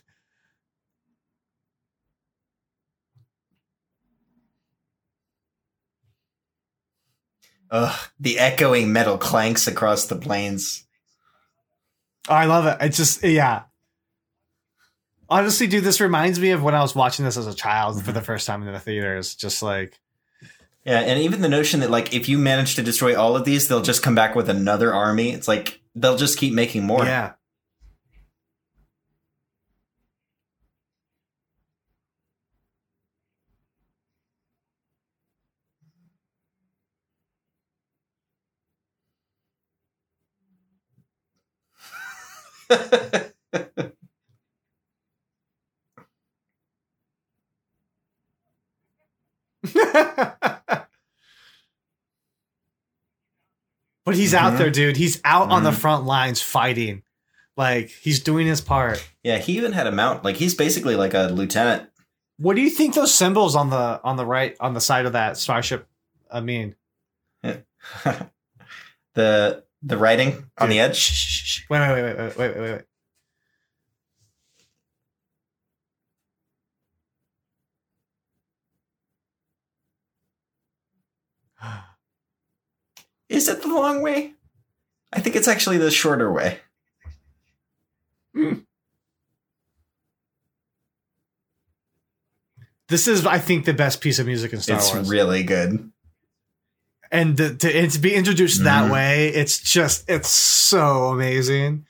Ugh, the echoing metal clanks across the plains. Oh, I love it. It's just yeah. Honestly, dude, this reminds me of when I was watching this as a child for the mm-hmm. first time in the theaters. Just like Yeah, and even the notion that like if you manage to destroy all of these, they'll just come back with another army. It's like they'll just keep making more. yeah. but he's out Mhm. there, dude. He's out on the Mhm. front lines fighting. Like he's doing his part. yeah, he even had a mount. Like he's basically like a lieutenant. What do you think those symbols on the on the right on the side of that starship I mean? the the writing on the edge. shh, shh, shh. Wait, wait, wait, wait, wait, wait, wait, wait. Is it the long way? I think it's actually the shorter way. This is, I think, the best piece of music in Star it's Wars. It's really good. And the, to, to be introduced that Mhm. way, it's just, it's so amazing.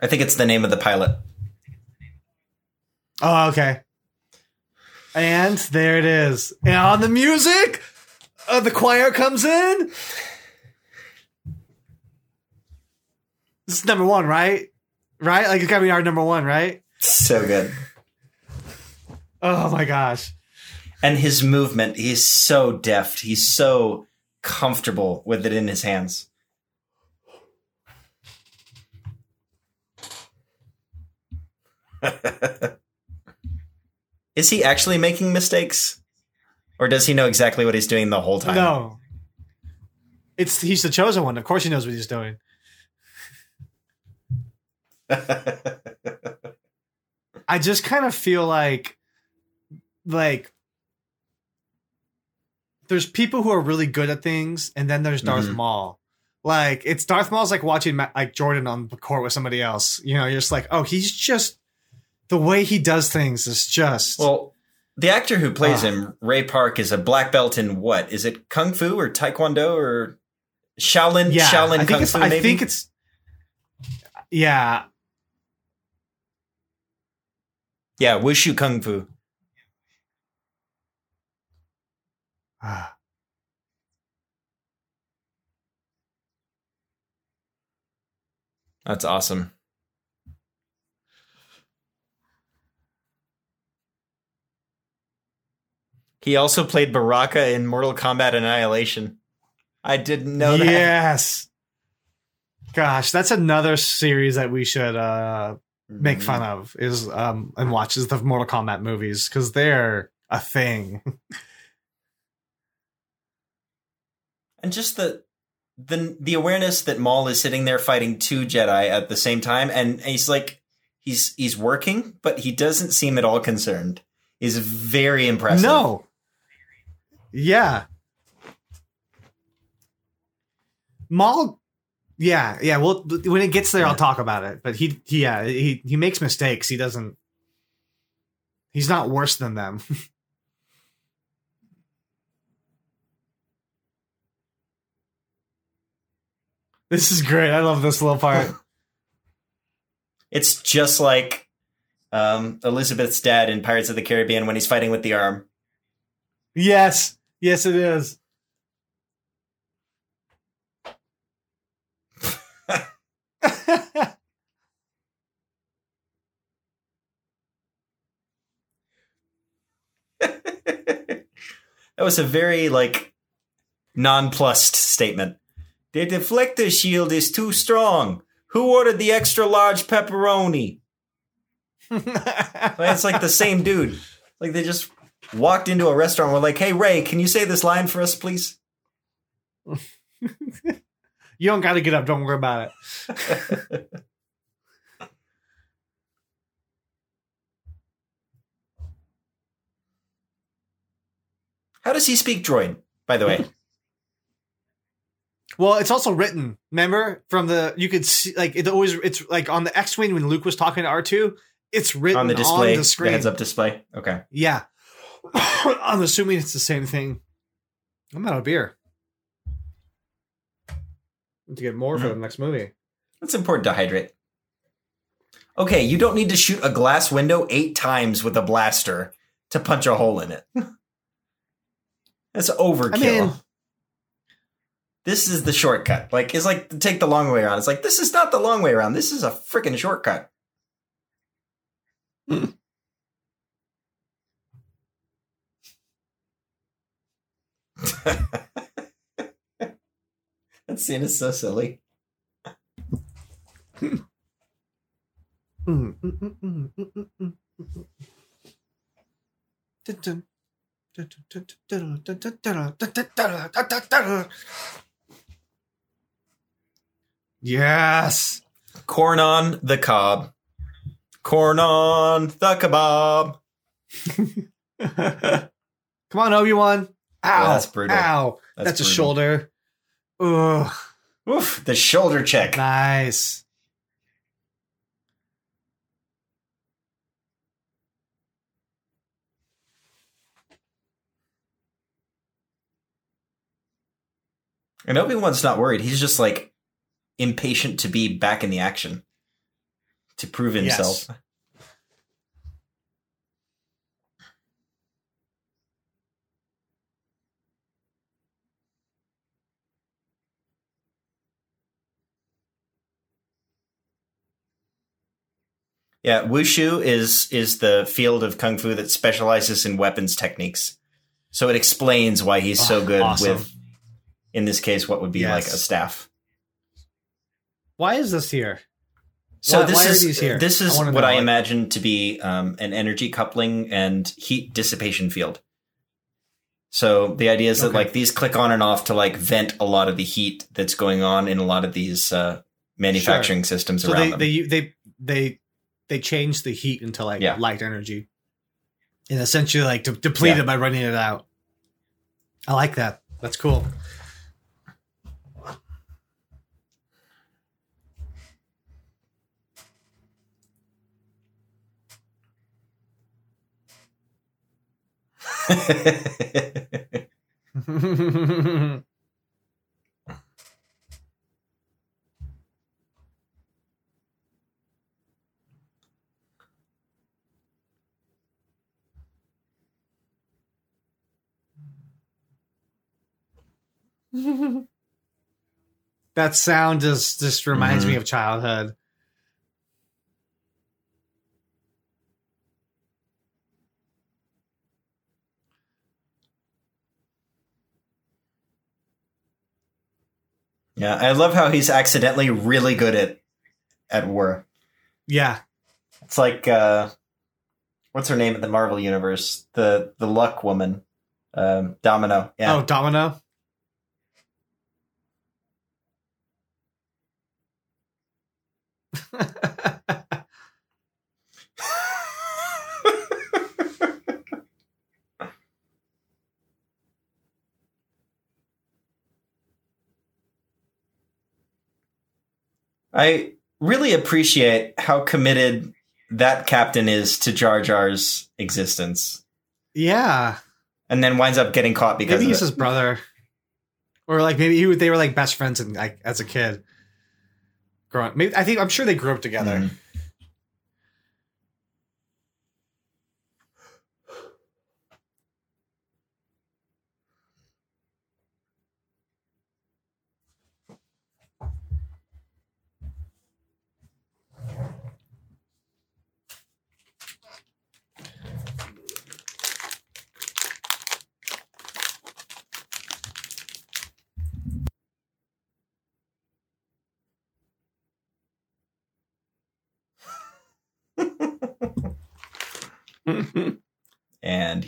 I think it's the name of the pilot. Oh, okay. And there it is. And on the music, uh, the choir comes in. This is number one, right? Right? Like it's gotta be our number one, right? So good. Oh my gosh. And his movement, he's so deft. He's so comfortable with it in his hands. Is he actually making mistakes? Or does he know exactly what he's doing the whole time? No. It's he's the chosen one. Of course he knows what he's doing. I just kind of feel like like there's people who are really good at things and then there's Darth Mhm. Maul. Like it's Darth Maul's like watching Ma- like Jordan on the court with somebody else. You know, you're just like, "Oh, he's just the way he does things is just well, the actor who plays Ah. him, Ray Park, is a black belt in what? Is it Kung Fu or Taekwondo or Shaolin? yeah. Shaolin Kung Fu, I think it's yeah. yeah, Wushu Kung Fu. Ah. That's awesome. He also played Baraka in Mortal Kombat Annihilation. I didn't know that. Yes. Gosh, that's another series that we should uh make fun of is um and watches the Mortal Kombat movies because they're a thing. And just the the the awareness that Maul is sitting there fighting two Jedi at the same time, and he's like he's he's working, but he doesn't seem at all concerned. Is very impressive. No. Yeah. Maul. Yeah, yeah. Well, when it gets there, I'll talk about it. But he, he, yeah, he he makes mistakes. He doesn't. He's not worse than them. This is great. I love this little part. it's just like um, Elizabeth's dad in Pirates of the Caribbean when he's fighting with the arm. Yes. Yes, it is. that was a very like nonplussed statement. The deflector shield is too strong. Who ordered the extra large pepperoni? It's like the same dude. Like they just walked into a restaurant. and Were like, "Hey Ray, can you say this line for us, please?" you don't got to get up. Don't worry about it. How does he speak droid? By the way, Well, it's also written. Remember from the you could see like it always it's like on the X-wing when Luke was talking to R two. It's written on the display, on the screen. heads-up display. Okay. Yeah, I'm assuming it's the same thing. I'm out of beer. To get more for the mm-hmm. next movie. It's important to hydrate. Okay, you don't need to shoot a glass window eight times with a blaster to punch a hole in it. That's overkill. I mean- this is the shortcut. Like, it's like take the long way around. It's like this is not the long way around. This is a freaking shortcut. that scene is so silly. Yes. Corn on the cob. Corn on the kebab. Come on, Obi Wan. Ow! That's brutal. Ow! That's That's, a shoulder. Ugh. Oof, the shoulder check. Nice. And Obi Wan's not worried. He's just like impatient to be back in the action to prove himself. Yes. Yeah, wushu is is the field of kung fu that specializes in weapons techniques. So it explains why he's so Oh, good awesome. with, in this case, what would be Yes. like a staff. Why is this here? So Why- this why are is these here? this is what I imagine to be um, an energy coupling and heat dissipation field. So the idea is that Okay. like these click on and off to like vent a lot of the heat that's going on in a lot of these uh, manufacturing systems So around they, them. they they they they change the heat into like Yeah. light energy, and essentially like de- deplete Yeah. it by running it out. I like that. That's cool. That sound just just reminds Mm-hmm. me of childhood. Yeah, I love how he's accidentally really good at at war. Yeah. It's like uh, what's her name in the Marvel universe? The the Luck woman, um, Domino. Yeah, Oh, Domino. I really appreciate how committed that captain is to Jar Jar's existence, yeah. and then winds up getting caught because Maybe of he's it. his brother, or like maybe he, they were like best friends and like as a kid. Growing, maybe I think I'm sure they grew up together. Mhm.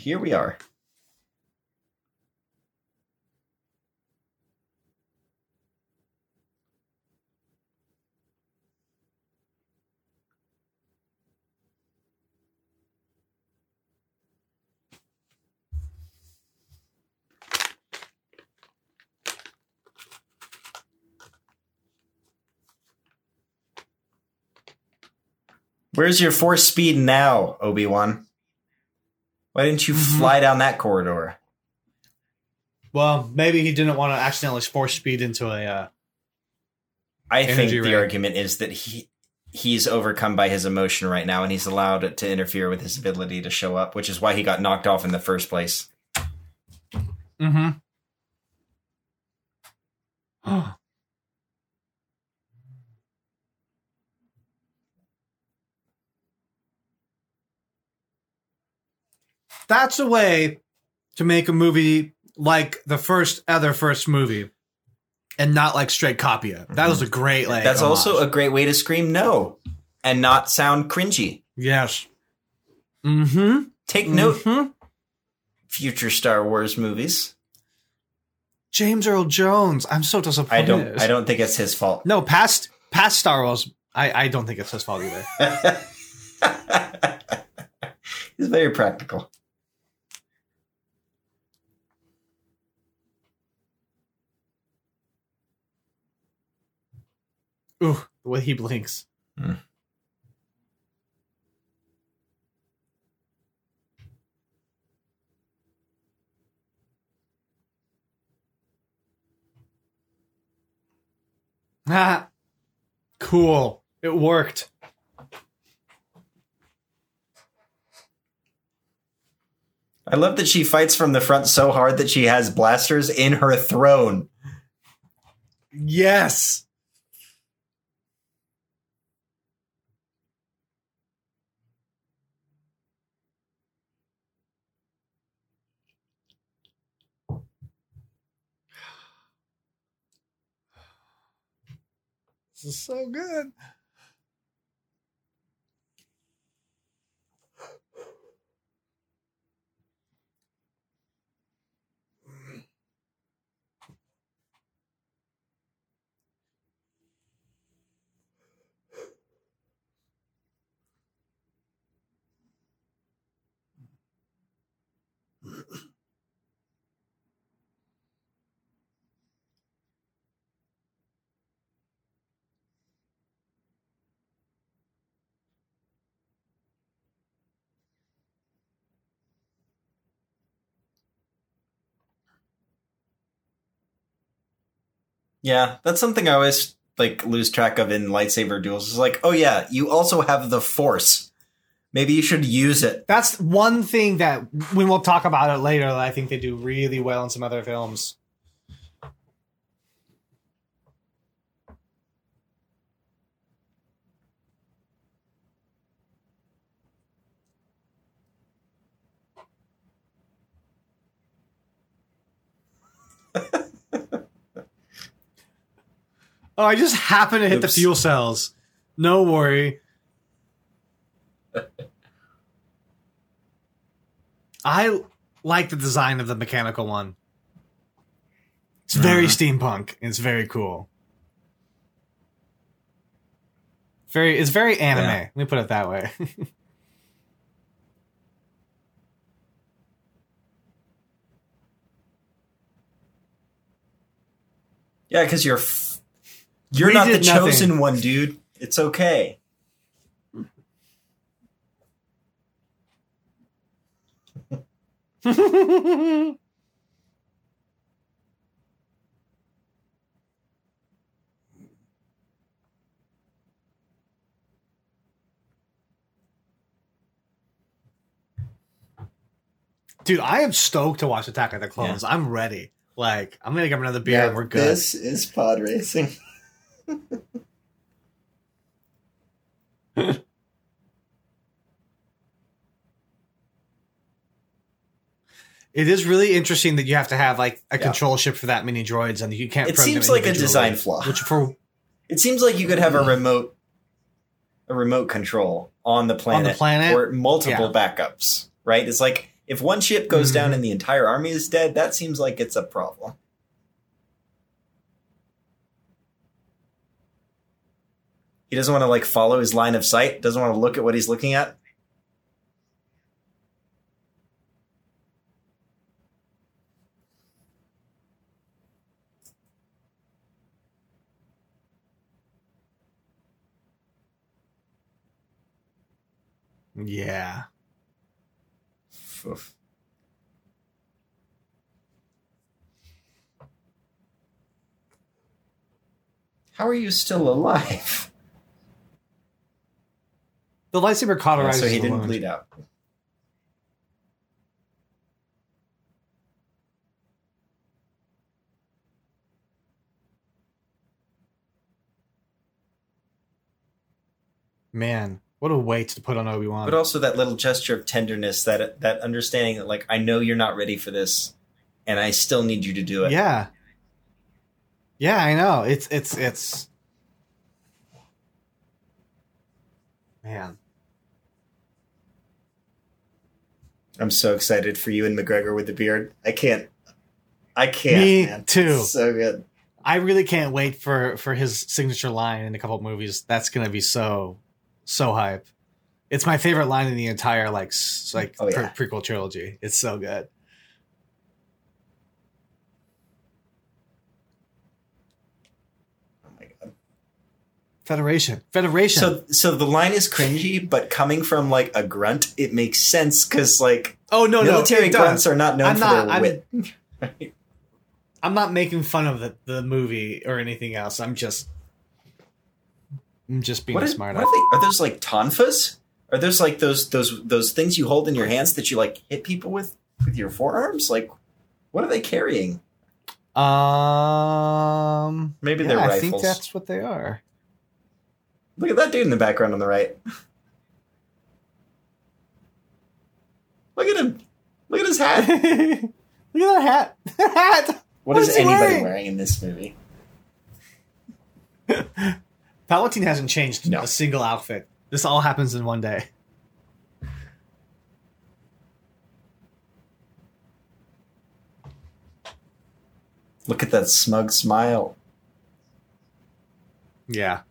Here we are. Where's your force speed now, Obi Wan? Why didn't you Mhm. fly down that corridor? well, maybe he didn't want to accidentally force speed into a. Uh, I think the ring. argument is that he he's overcome by his emotion right now, and he's allowed it to interfere with his ability to show up, which is why he got knocked off in the first place. mm-hmm. That's a way to make a movie like the first other first movie, and not like straight copy it. That was a great like. That's also a great way to scream no and not sound cringy. yes. Mm-hmm. Take note, Mhm. future Star Wars movies. James Earl Jones. I'm so disappointed. I don't. I don't think it's his fault. No, past past Star Wars. I I don't think it's his fault either. he's very practical. Ooh, the way he blinks. Hmm. Ah, cool. It worked. I love that she fights from the front so hard that she has blasters in her throne. Yes. This is so good. Yeah, that's something I always like lose track of in lightsaber duels. Is like, oh yeah, you also have the force. Maybe you should use it. That's one thing that when we'll talk about it later that I think they do really well in some other films. Oh, I just happened to hit the fuel cells. No worry. I like the design of the mechanical one. It's very Uh-huh. steampunk. It's very cool. Very, it's very anime. Yeah. Let me put it that way. Yeah, because you're f- you're We not the did nothing. chosen one, dude. It's okay. Dude, I am stoked to watch Attack of the Clones. I'm ready. Like, I'm gonna get another beer and we're good. This is pod racing. It is really interesting that you have to have like a Yeah. control ship for that many droids, and you can't. It seems like a design flaw. Which for It seems like you could have a remote a remote control on the planet, planet? or multiple backups. Right? It's like if one ship goes down Mhm. and the entire army is dead, that seems like it's a problem. He doesn't want to like follow his line of sight. Doesn't want to look at what he's looking at. Yeah. Oof. How are you still alive? The lightsaber cauterizes so he didn't wound. bleed out. Man, what a weight to put on Obi Wan. But also that little gesture of tenderness, that that understanding that like I know you're not ready for this, and I still need you to do it. Yeah. Yeah, I know. It's it's it's Man. I'm so excited for Ewan McGregor with the beard. I can't. I can't. Me man. too. It's so good. I really can't wait for for his signature line in a couple of movies. That's going to be so so hype. It's my favorite line in the entire like like Oh, yeah. pre- prequel trilogy. It's so good. Oh my god. Federation. Federation. So so the line is cringy, but coming from like a grunt, it makes sense because like oh no military no, grunts does. are not known I'm for not- their I'm- wit. I'm not making fun of the, the movie or anything else. I'm just I'm just being What, smart what are, they, are those like tonfas? Are those like those those those things you hold in your hands that you like hit people with with your forearms? Like, what are they carrying? Um Maybe yeah, they're I rifles. think that's what they are. Look at that dude in the background on the right. Look at him. Look at his hat. Look at that hat. hat. What, What is, is anybody wearing? wearing? in this movie? Palpatine hasn't changed No. a single outfit. This all happens in one day. Look at that smug smile. Yeah.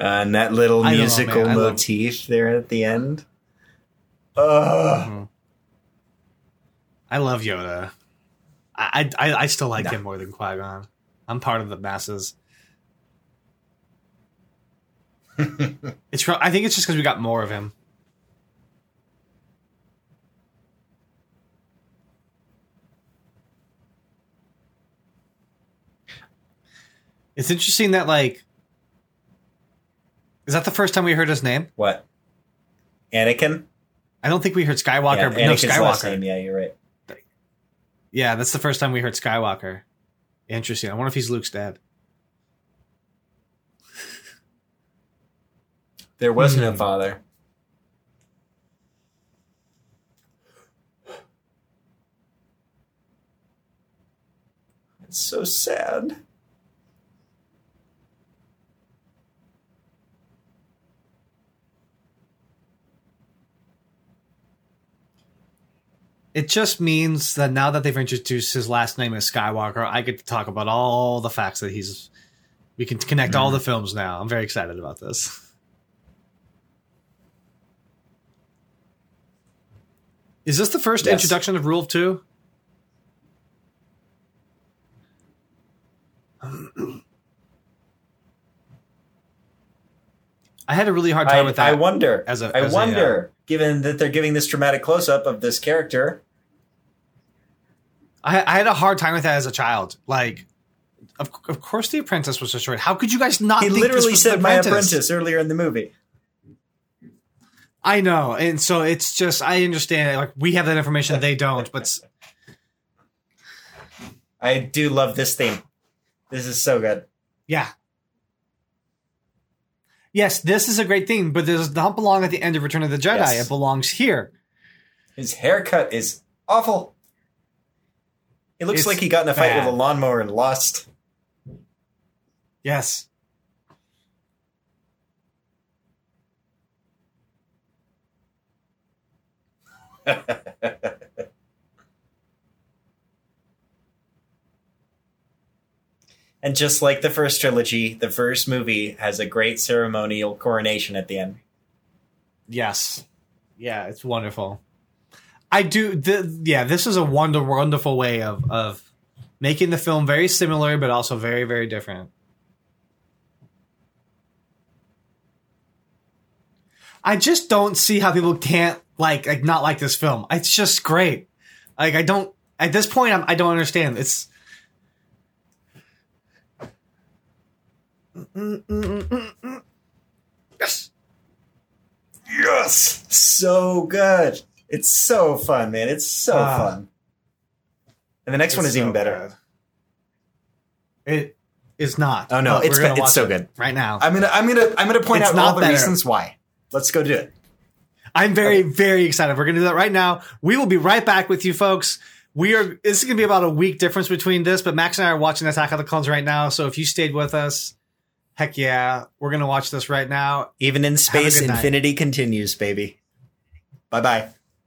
Uh, and that little I don't know, musical love- motif there at the end. Ugh. I love Yoda. I I, I still like No. him more than Qui Gon. I'm part of the masses. It's. real- I think it's just because we got more of him. It's interesting that like. Is that the first time we heard his name? what? Anakin? I don't think we heard Skywalker. yeah, but no, Anakin's last Skywalker. name. Yeah, you're right. Yeah, that's the first time we heard Skywalker. Interesting. I wonder if he's Luke's dad. There was no Hmm. father. It's so sad. It just means that now that they've introduced his last name as Skywalker, I get to talk about all the facts that he's. We can connect all Mhm. the films now. I'm very excited about this. Is this the first Yes. introduction of Rule of Two? I had a really hard time I, with that. I wonder. as a- I as a, uh, wonder, given that they're giving this dramatic close up of this character. I, I had a hard time with that as a child. Like, of, of course, the apprentice was destroyed. How could you guys not? He literally said the my apprentice earlier in the movie. I know, and so it's just I understand. Like we have that information, they don't. But I do love this theme. This is so good. yeah, yes, this is a great theme, But this does not belong at the end of Return of the Jedi. Yes. It belongs here. His haircut is Awful. It looks It's like he got in a fight bad. with a lawnmower and lost. Yes. And just like the first trilogy, the first movie has a great ceremonial coronation at the end. Yes. Yeah, it's wonderful. I do. Th- yeah, this is a wonder wonderful way of of making the film very similar, but also very very different. I just don't see how people can't like like not like this film. It's just great. Like I don't at this point I'm, I don't understand. It's yes. Yes! So good. It's so fun, man. It's so Ah. fun. And the next one is even better. good. It is not. Oh, no, it's gonna. It's so good. right now. I'm gonna I'm gonna I'm gonna point It's out not all the better. reasons why. Let's go do it. I'm very, very excited. We're going to do that right now. We will be right back with you folks. We are, this is going to be about a week difference between this, but Max and I are watching Attack of the Clones right now. So if you stayed with us, heck yeah, we're going to watch this right now. Even in space, infinity continues, baby. Bye bye.